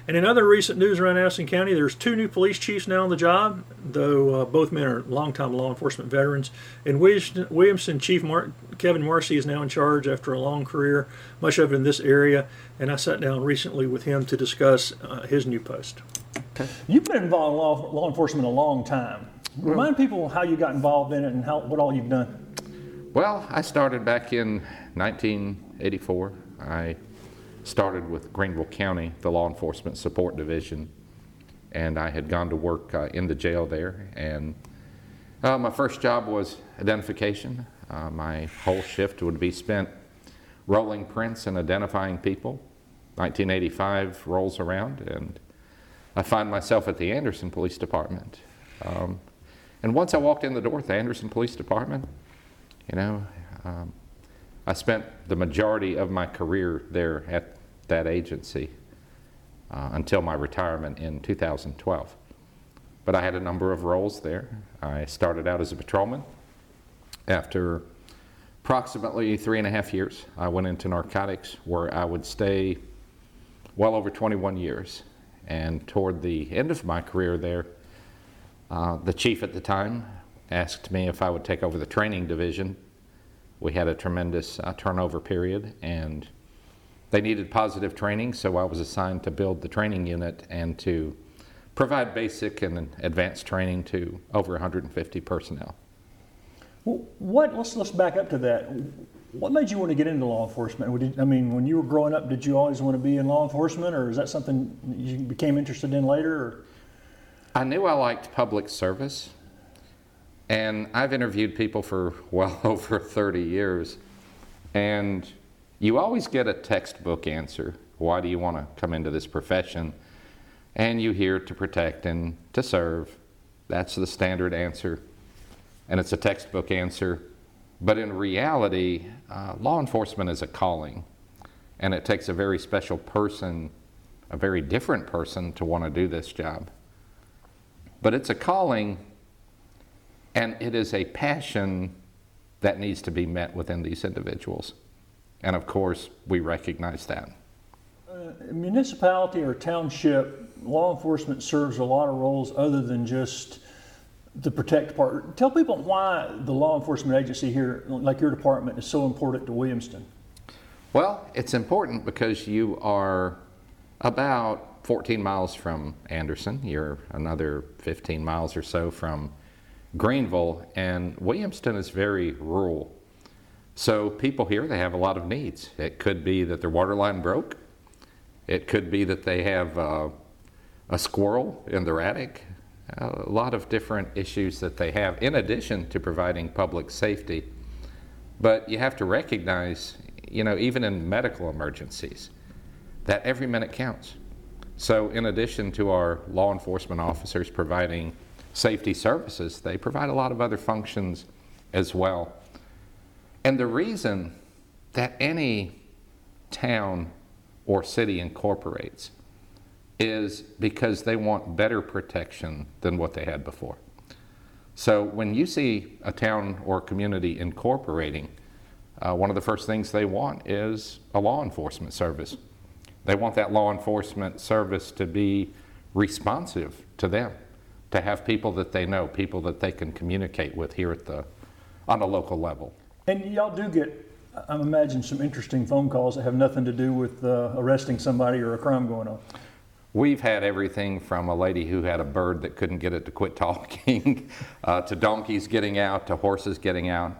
And in other recent news around Anderson County, there's two new police chiefs now on the job, though uh, both men are longtime law enforcement veterans. In Williamston Chief Mar- Kevin Marcy is now in charge after a long career, much of it in this area. And I sat down recently with him to discuss uh, his new post. Okay. You've been involved in law, law enforcement a long time. Remind people how you got involved in it and how, what all you've done. Well, I started back in 1984. I started with Greenville County, the Law Enforcement Support Division, and I had gone to work uh, in the jail there. And uh, my first job was identification. Uh, my whole shift would be spent rolling prints and identifying people. 1985 rolls around, and I find myself at the Anderson Police Department. Um, and once I walked in the door at the Anderson Police Department, you know, um, I spent the majority of my career there at that agency uh, until my retirement in 2012. But I had a number of roles there. I started out as a patrolman. After approximately three and a half years, I went into narcotics where I would stay well over 21 years. And toward the end of my career there, uh, the chief at the time asked me if I would take over the training division. We had a tremendous uh, turnover period, and they needed positive training, so I was assigned to build the training unit and to provide basic and advanced training to over 150 personnel. Well, what? Let's let's back up to that. What made you want to get into law enforcement? I mean, when you were growing up, did you always want to be in law enforcement, or is that something you became interested in later? Or? I knew I liked public service, and I've interviewed people for well [LAUGHS] over 30 years, and you always get a textbook answer. Why do you want to come into this profession? And you hear to protect and to serve. That's the standard answer, and it's a textbook answer but in reality, uh, law enforcement is a calling, and it takes a very special person, a very different person, to want to do this job. But it's a calling, and it is a passion that needs to be met within these individuals. And of course, we recognize that. Uh, municipality or township, law enforcement serves a lot of roles other than just the protect part. Tell people why the law enforcement agency here, like your department, is so important to Williamston. Well, it's important because you are about 14 miles from Anderson. You're another 15 miles or so from Greenville, and Williamston is very rural. So people here, they have a lot of needs. It could be that their water line broke. It could be that they have uh, a squirrel in their attic. A lot of different issues that they have, in addition to providing public safety. But you have to recognize, you know, even in medical emergencies, that every minute counts. So, in addition to our law enforcement officers providing safety services, they provide a lot of other functions as well. And the reason that any town or city incorporates is because they want better protection than what they had before. So when you see a town or community incorporating, uh, one of the first things they want is a law enforcement service. They want that law enforcement service to be responsive to them, to have people that they know, people that they can communicate with here at the, on a local level. And y'all do get, I imagine, some interesting phone calls that have nothing to do with uh, arresting somebody or a crime going on. We've had everything from a lady who had a bird that couldn't get it to quit talking, [LAUGHS] uh, to donkeys getting out, to horses getting out.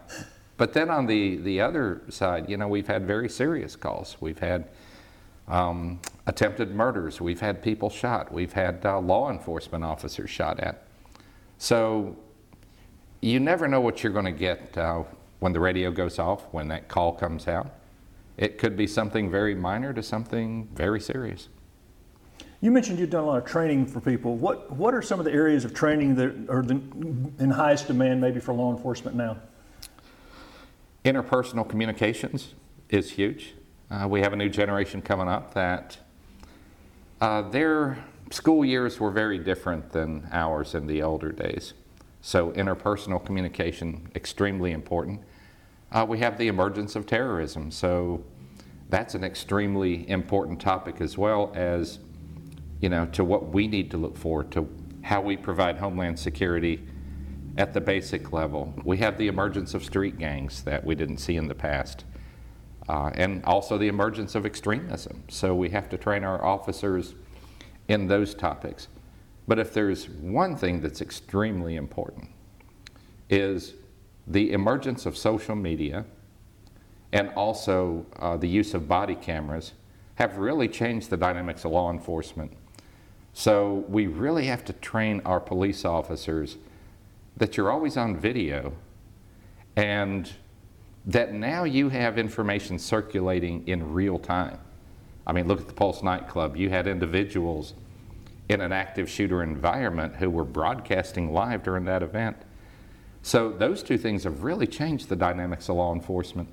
But then on the, the other side, you know, we've had very serious calls. We've had um, attempted murders. We've had people shot. We've had uh, law enforcement officers shot at. So you never know what you're going to get uh, when the radio goes off, when that call comes out. It could be something very minor to something very serious. You mentioned you've done a lot of training for people. What what are some of the areas of training that are the, in highest demand, maybe for law enforcement now? Interpersonal communications is huge. Uh, we have a new generation coming up that uh, their school years were very different than ours in the older days. So interpersonal communication extremely important. Uh, we have the emergence of terrorism, so that's an extremely important topic as well as you know, to what we need to look for, to how we provide homeland security at the basic level. We have the emergence of street gangs that we didn't see in the past, uh, and also the emergence of extremism. So we have to train our officers in those topics. But if there's one thing that's extremely important, is the emergence of social media and also uh, the use of body cameras have really changed the dynamics of law enforcement so we really have to train our police officers that you're always on video and that now you have information circulating in real time. I mean, look at the Pulse nightclub. You had individuals in an active shooter environment who were broadcasting live during that event. So those two things have really changed the dynamics of law enforcement.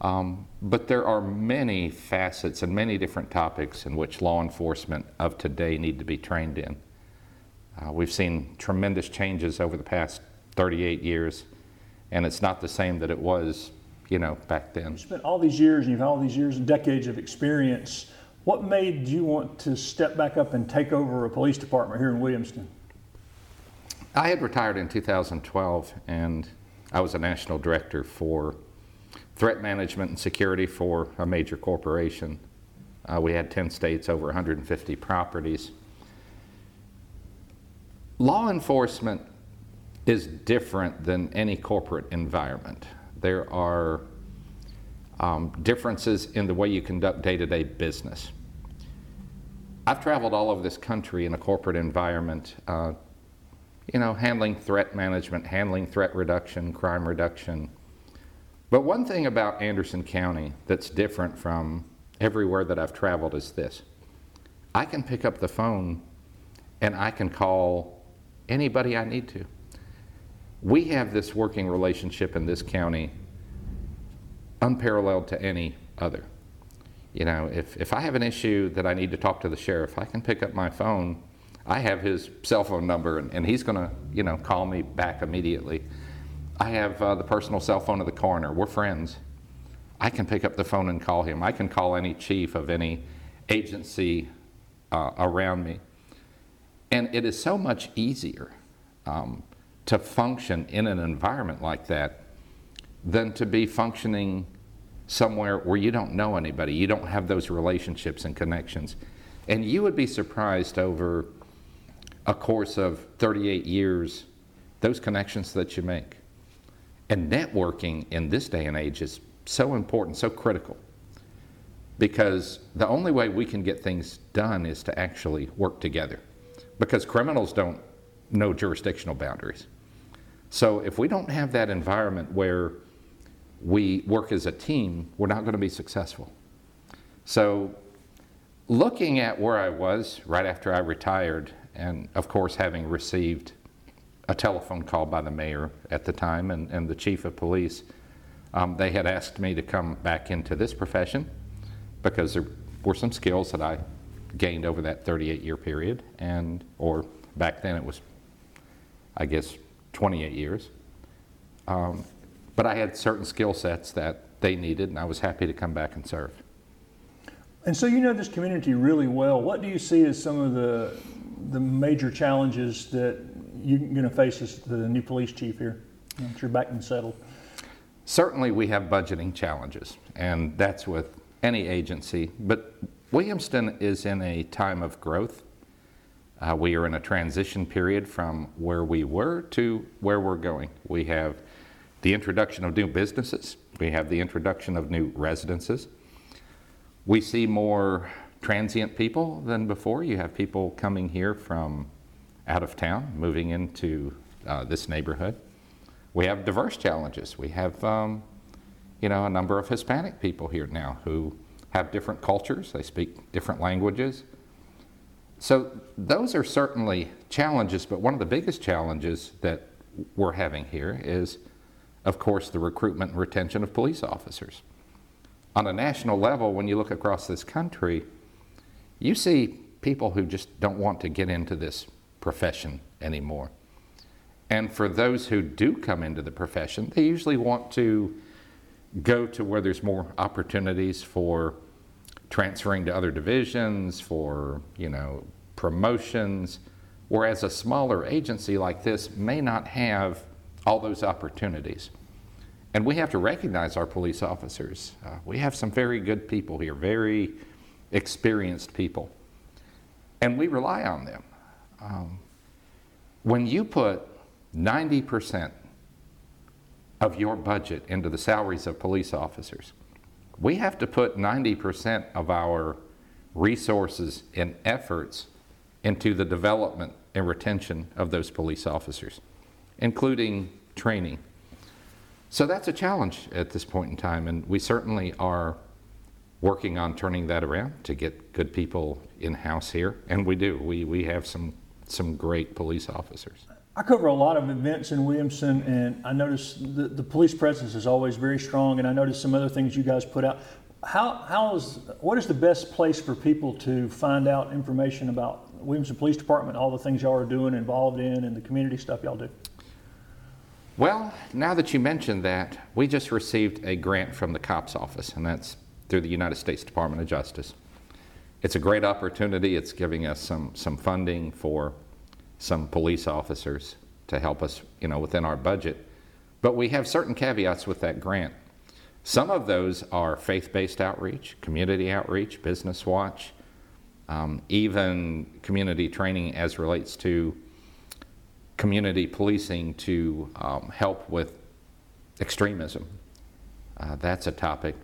Um, but there are many facets and many different topics in which law enforcement of today need to be trained in. Uh, we've seen tremendous changes over the past 38 years, and it's not the same that it was, you know, back then. You spent all these years, and you've had all these years and decades of experience. What made you want to step back up and take over a police department here in Williamston? I had retired in 2012, and I was a national director for threat management and security for a major corporation. Uh, we had 10 states, over 150 properties. Law enforcement is different than any corporate environment. There are um, differences in the way you conduct day to day business. I've traveled all over this country in a corporate environment, uh, you know, handling threat management, handling threat reduction, crime reduction, but one thing about Anderson County that's different from everywhere that I've traveled is this I can pick up the phone and I can call anybody I need to. We have this working relationship in this county unparalleled to any other. You know, if, if I have an issue that I need to talk to the sheriff, I can pick up my phone. I have his cell phone number, and, and he's going to, you know, call me back immediately. I have uh, the personal cell phone of the coroner. We're friends. I can pick up the phone and call him. I can call any chief of any agency uh, around me. And it is so much easier um, to function in an environment like that than to be functioning somewhere where you don't know anybody, you don't have those relationships and connections. And you would be surprised over a course of 38 years, those connections that you make. And networking in this day and age is so important, so critical. Because the only way we can get things done is to actually work together. Because criminals don't know jurisdictional boundaries. So if we don't have that environment where we work as a team, we're not going to be successful. So looking at where I was right after I retired, and of course having received a telephone call by the mayor at the time and, and the chief of police, um, they had asked me to come back into this profession because there were some skills that I gained over that 38 year period, and or back then it was, I guess, 28 years. Um, but I had certain skill sets that they needed, and I was happy to come back and serve. And so you know this community really well. What do you see as some of the the major challenges that you're going to face as the new police chief here once you're back and settled? Certainly, we have budgeting challenges, and that's with any agency. But Williamston is in a time of growth. Uh, we are in a transition period from where we were to where we're going. We have the introduction of new businesses, we have the introduction of new residences. We see more transient people than before. You have people coming here from out of town, moving into uh, this neighborhood. We have diverse challenges. We have, um, you know, a number of Hispanic people here now who have different cultures. They speak different languages. So those are certainly challenges, but one of the biggest challenges that we're having here is, of course, the recruitment and retention of police officers. On a national level, when you look across this country, you see people who just don't want to get into this profession anymore. And for those who do come into the profession, they usually want to go to where there's more opportunities for transferring to other divisions, for, you know, promotions, whereas a smaller agency like this may not have all those opportunities. And we have to recognize our police officers. Uh, we have some very good people here, very experienced people, and we rely on them. Um, when you put 90% of your budget into the salaries of police officers, we have to put 90% of our resources and efforts into the development and retention of those police officers, including training. So that's a challenge at this point in time, and we certainly are working on turning that around to get good people in house here, and we do. We, we have some, some great police officers. I cover a lot of events in Williamston, and I notice the, the police presence is always very strong. And I noticed some other things you guys put out. How, how is what is the best place for people to find out information about Williamston Police Department, all the things y'all are doing, involved in, and the community stuff y'all do? Well, now that you mentioned that, we just received a grant from the COPS office, and that's through the United States Department of Justice. It's a great opportunity. It's giving us some, some funding for some police officers to help us, you know, within our budget. But we have certain caveats with that grant. Some of those are faith-based outreach, community outreach, Business Watch, um, even community training as relates to community policing to um, help with extremism. Uh, that's a topic.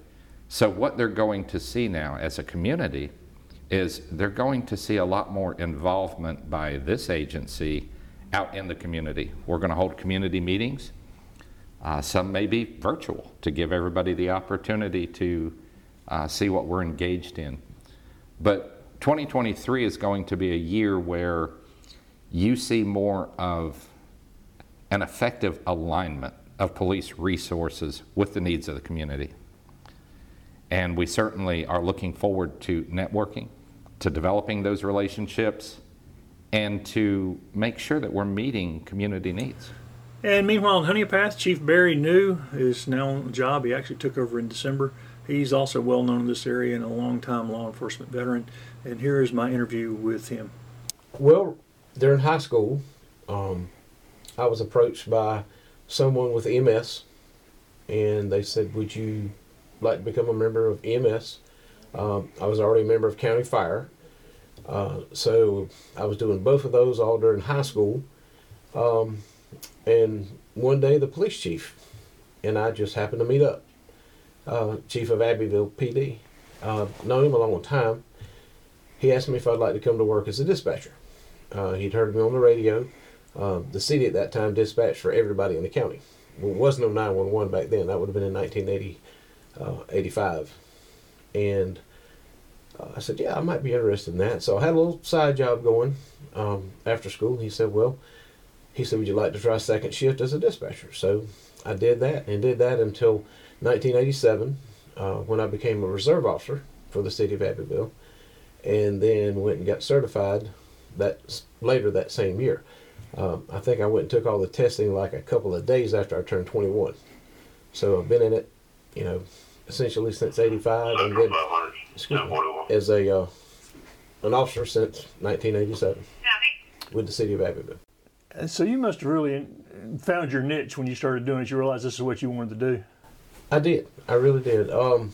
So what they're going to see now as a community is they're going to see a lot more involvement by this agency out in the community. We're going to hold community meetings. Uh, some may be virtual to give everybody the opportunity to uh, see what we're engaged in. But 2023 is going to be a year where you see more of an effective alignment of police resources with the needs of the community. And we certainly are looking forward to networking, to developing those relationships, and to make sure that we're meeting community needs. And meanwhile, in Honea Path, Chief Barry New is now on the job. He actually took over in December. He's also well known in this area and a long-time law enforcement veteran. And here is my interview with him. Well, during high school, um, I was approached by someone with EMS, and they said, "Would you like to become a member of EMS. Um, I was already a member of County Fire. Uh, so I was doing both of those all during high school. Um, and one day the police chief and I just happened to meet up. Uh, chief of Abbeville PD. Uh, known him a long time. He asked me if I'd like to come to work as a dispatcher. Uh, he'd heard me on the radio. Uh, the city at that time dispatched for everybody in the county. Well, it was no 911 back then. That would have been in 1985. uh, And uh, I said, yeah, I might be interested in that. So I had a little side job going um, after school. He said, well, he said, would you like to try second shift as a dispatcher? So I did that and did that until 1987 uh, when I became a reserve officer for the city of Abbeville, and then went and got certified that later that same year. Um, I think I went and took all the testing like a couple of days after I turned 21. So I've been in it, you know, essentially since 85, and then excuse me, as a uh, an officer since 1987 with the city of Abbeville. And so you must have really found your niche when you started doing it. You realized this is what you wanted to do. I did. I really did. Um,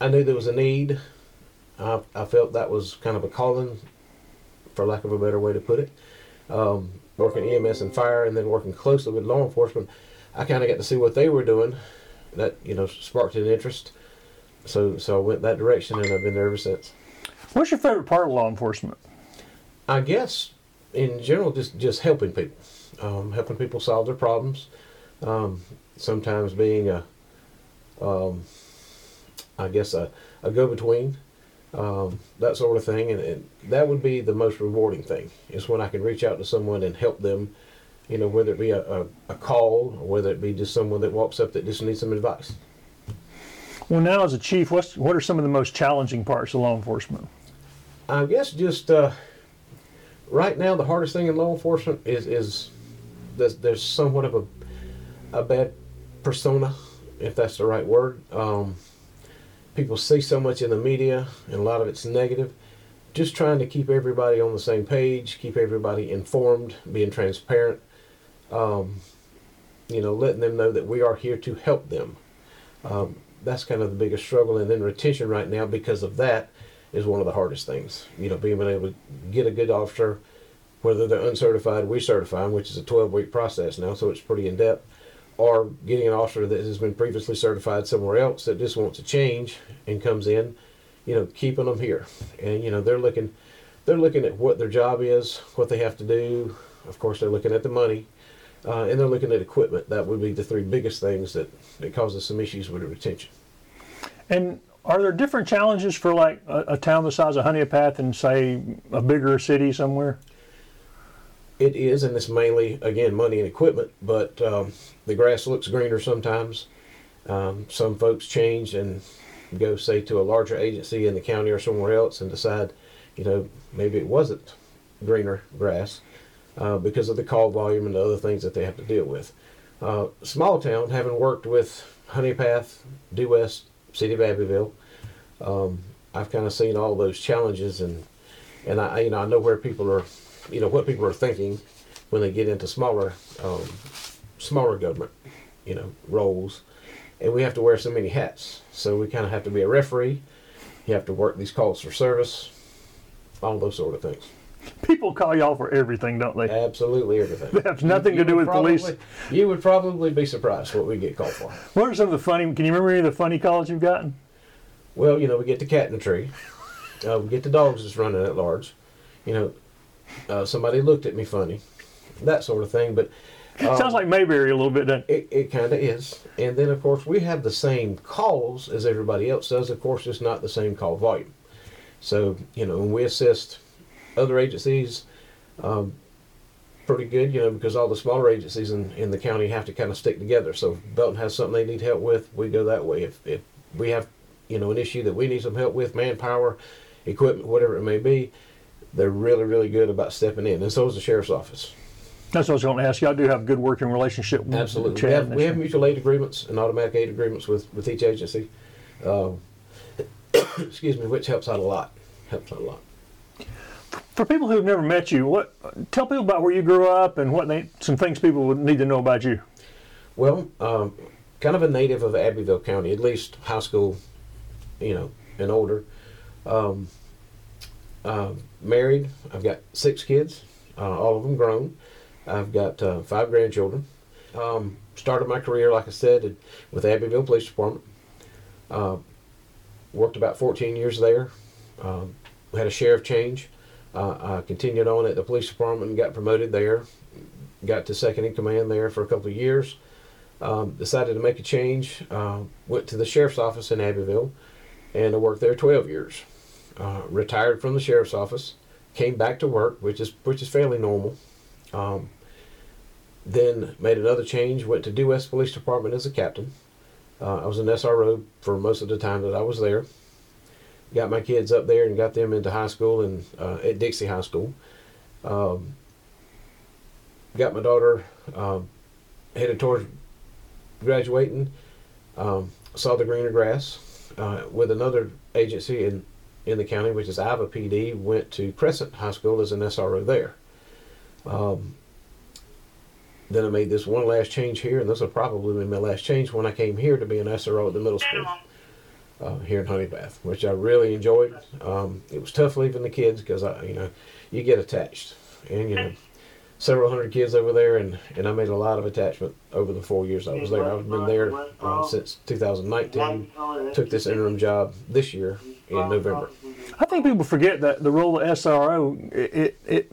I knew there was a need. I, I felt that was kind of a calling, for lack of a better way to put it. Um, working EMS and fire, and then working closely with law enforcement, I kind of got to see what they were doing. That you know sparked an interest. So so I went that direction, and I've been there ever since. What's your favorite part of law enforcement? I guess in general, just just helping people, um, helping people solve their problems. Um, sometimes being a, um, I guess a, a go-between, um, that sort of thing, and, and that would be the most rewarding thing is when I can reach out to someone and help them. You know, whether it be a, a, a call or whether it be just someone that walks up that just needs some advice. Well, now as a chief, what's what are some of the most challenging parts of law enforcement? I guess just uh, right now the hardest thing in law enforcement is is there's, there's somewhat of a a bad persona, if that's the right word. Um, people see so much in the media, and a lot of it's negative. Just trying to keep everybody on the same page, keep everybody informed, being transparent. Um, you know, letting them know that we are here to help them. Um, that's kind of the biggest struggle, and then retention right now because of that is one of the hardest things. You know, being able to get a good officer, whether they're uncertified, we certify them, which is a 12 week process now, so it's pretty in depth, or getting an officer that has been previously certified somewhere else that just wants to change and comes in, you know, keeping them here. And, you know, they're looking. They're looking at what their job is, what they have to do. Of course, they're looking at the money, uh, and they're looking at equipment. That would be the three biggest things that, that causes some issues with retention. And are there different challenges for like a, a town the size of Honea Path and say a bigger city somewhere? It is, and it's mainly again money and equipment. But um, the grass looks greener sometimes. Um, some folks change and go say to a larger agency in the county or somewhere else and decide, you know, maybe it wasn't greener grass uh, because of the call volume and the other things that they have to deal with. Uh, small town, having worked with Honea Path, Due West, City of Abbeville, um, I've kind of seen all those challenges and and I you know I know where people are, you know what people are thinking when they get into smaller um, smaller government, you know roles, and we have to wear so many hats. So we kind of have to be a referee. You have to work these calls for service, all those sort of things. People call y'all for everything, don't they? Absolutely everything. That has nothing to do with police. You would probably be surprised what we get called for. What are some of the funny? Can you remember any of the funny calls you've gotten? Well, you know, we get the cat in the tree. Uh, we get the dogs that's running at large. You know, uh, somebody looked at me funny, that sort of thing. But um, Sounds like Mayberry a little bit, doesn't it? It kind of is. And then, of course, we have the same calls as everybody else does. Of course, it's not the same call volume. So, you know, when we assist other agencies, um, pretty good, you know, because all the smaller agencies in, in the county have to kind of stick together. So if Belton has something they need help with, we go that way. If, if we have, you know, an issue that we need some help with, manpower, equipment, whatever it may be, they're really, really good about stepping in. And so is the sheriff's office. That's what I was going to ask you. I do have a good working relationship with Absolutely. Chad We have, we have mutual aid agreements and automatic aid agreements with, with each agency. Um, [COUGHS] excuse me, which helps out a lot. Helps out a lot. For people who've never met you, what tell people about where you grew up and what they, some things people would need to know about you. Well, um, kind of a native of Abbeville County, at least high school, you know, and older. Um, uh, married. I've got six kids, uh, all of them grown. I've got uh, five grandchildren. Um, started my career, like I said, with Abbeville Police Department. Uh, worked about 14 years there. Um, had a sheriff change. Uh, I continued on at the police department and got promoted there. Got to second in command there for a couple of years. Um, decided to make a change. Uh, went to the sheriff's office in Abbeville, and I worked there 12 years. Uh, retired from the sheriff's office, came back to work, which is which is fairly normal. Um, then made another change. Went to Due West Police Department as a captain. Uh, I was an SRO for most of the time that I was there. Got my kids up there and got them into high school and uh, at Dixie High School. Um, got my daughter um, headed towards graduating. Um, saw the greener grass uh, with another agency in in the county, which is Iva PD. Went to Crescent High School as an SRO there. Um, then I made this one last change here, and this will probably be my last change when I came here to be an SRO at the middle school uh, here in Honea Path, which I really enjoyed. Um, it was tough leaving the kids because I, you know, you get attached, and you know, several hundred kids over there, and and I made a lot of attachment over the four years I was there. I've been there uh, since 2019. Took this interim job this year in November. I think people forget that the role of SRO it it,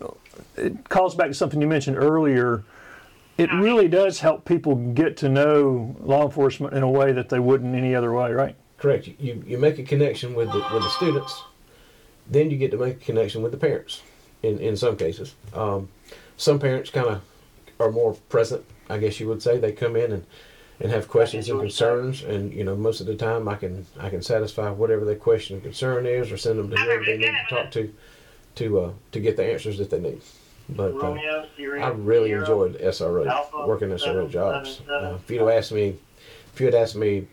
it, calls back to something you mentioned earlier. It really does help people get to know law enforcement in a way that they wouldn't any other way, right? Correct. You you make a connection with the with the students, then you get to make a connection with the parents. In in some cases, um, some parents kind of are more present. I guess you would say they come in and and have questions and concerns, and you know most of the time I can I can satisfy whatever their question and concern is, or send them to whoever they need to talk to, to uh, to get the answers that they need. But uh, I really enjoyed SRO working SRO jobs. Uh, if you'd asked me, if you had asked me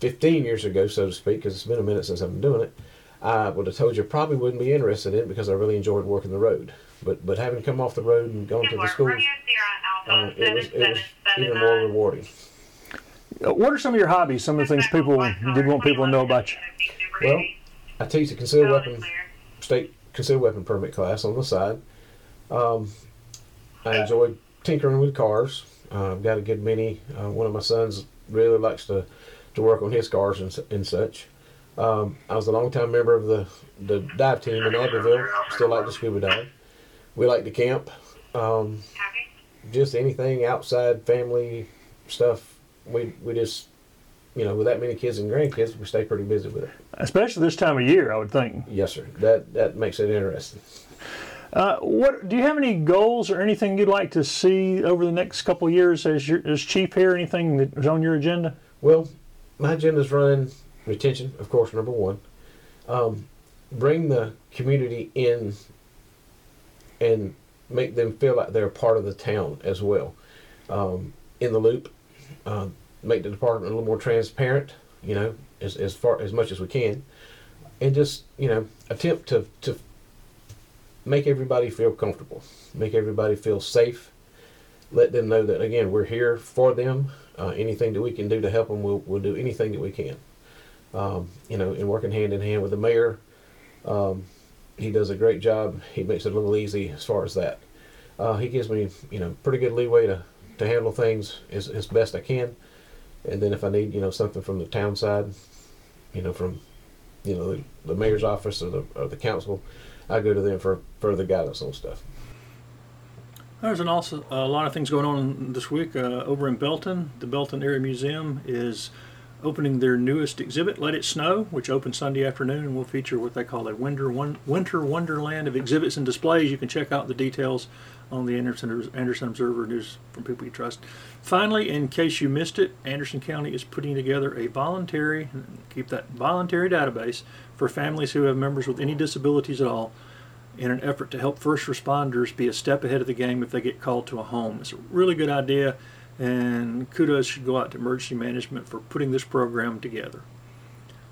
15 years ago, so to speak, because it's been a minute since I've been doing it, I would have told you probably wouldn't be interested in it because I really enjoyed working the road. But but having come off the road and gone to the schools, uh, it was it was even more rewarding. Uh, What are some of your hobbies? Some of the things people did want people to know about you. Well, I teach a concealed weapon, state concealed weapon permit class on the side. Um, I enjoy tinkering with cars. Uh, I've got a good many. Uh, one of my sons really likes to, to work on his cars and, and such. Um, I was a longtime member of the, the dive team in Abbeville. Still like to scuba dive. We like to camp. Um, just anything outside family stuff. We we just you know with that many kids and grandkids, we stay pretty busy with it. Especially this time of year, I would think. Yes, sir. That that makes it interesting. Uh, what do you have any goals or anything you'd like to see over the next couple of years as your, as chief here? Anything that is on your agenda? Well, my agenda is running retention, of course, number one. Um, bring the community in and make them feel like they're part of the town as well. Um, in the loop, uh, make the department a little more transparent, you know, as, as far as much as we can, and just you know attempt to to make everybody feel comfortable, make everybody feel safe. Let them know that again we're here for them. Uh, anything that we can do to help them, we'll, we'll do anything that we can. Um, you know, and working hand in hand with the mayor, um, he does a great job. He makes it a little easy as far as that. Uh, he gives me, you know, pretty good leeway to, to handle things as, as best I can. And then if I need, you know, something from the town side, you know, from, you know, the, the mayor's office or the, or the council, I go to them for further guidance on stuff. There's an also a lot of things going on this week uh, over in Belton. The Belton Area Museum is opening their newest exhibit, Let It Snow, which opens Sunday afternoon and will feature what they call a winter one, winter wonderland of exhibits and displays. You can check out the details on the Anderson, Anderson Observer News from People You Trust. Finally, in case you missed it, Anderson County is putting together a voluntary, keep that voluntary database for families who have members with any disabilities at all in an effort to help first responders be a step ahead of the game if they get called to a home. It's a really good idea, and kudos should go out to emergency management for putting this program together.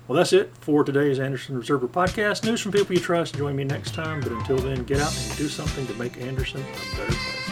Well, that's it for today's Anderson Observer podcast. News from people you trust. Join me next time, but until then, get out and do something to make Anderson a better place.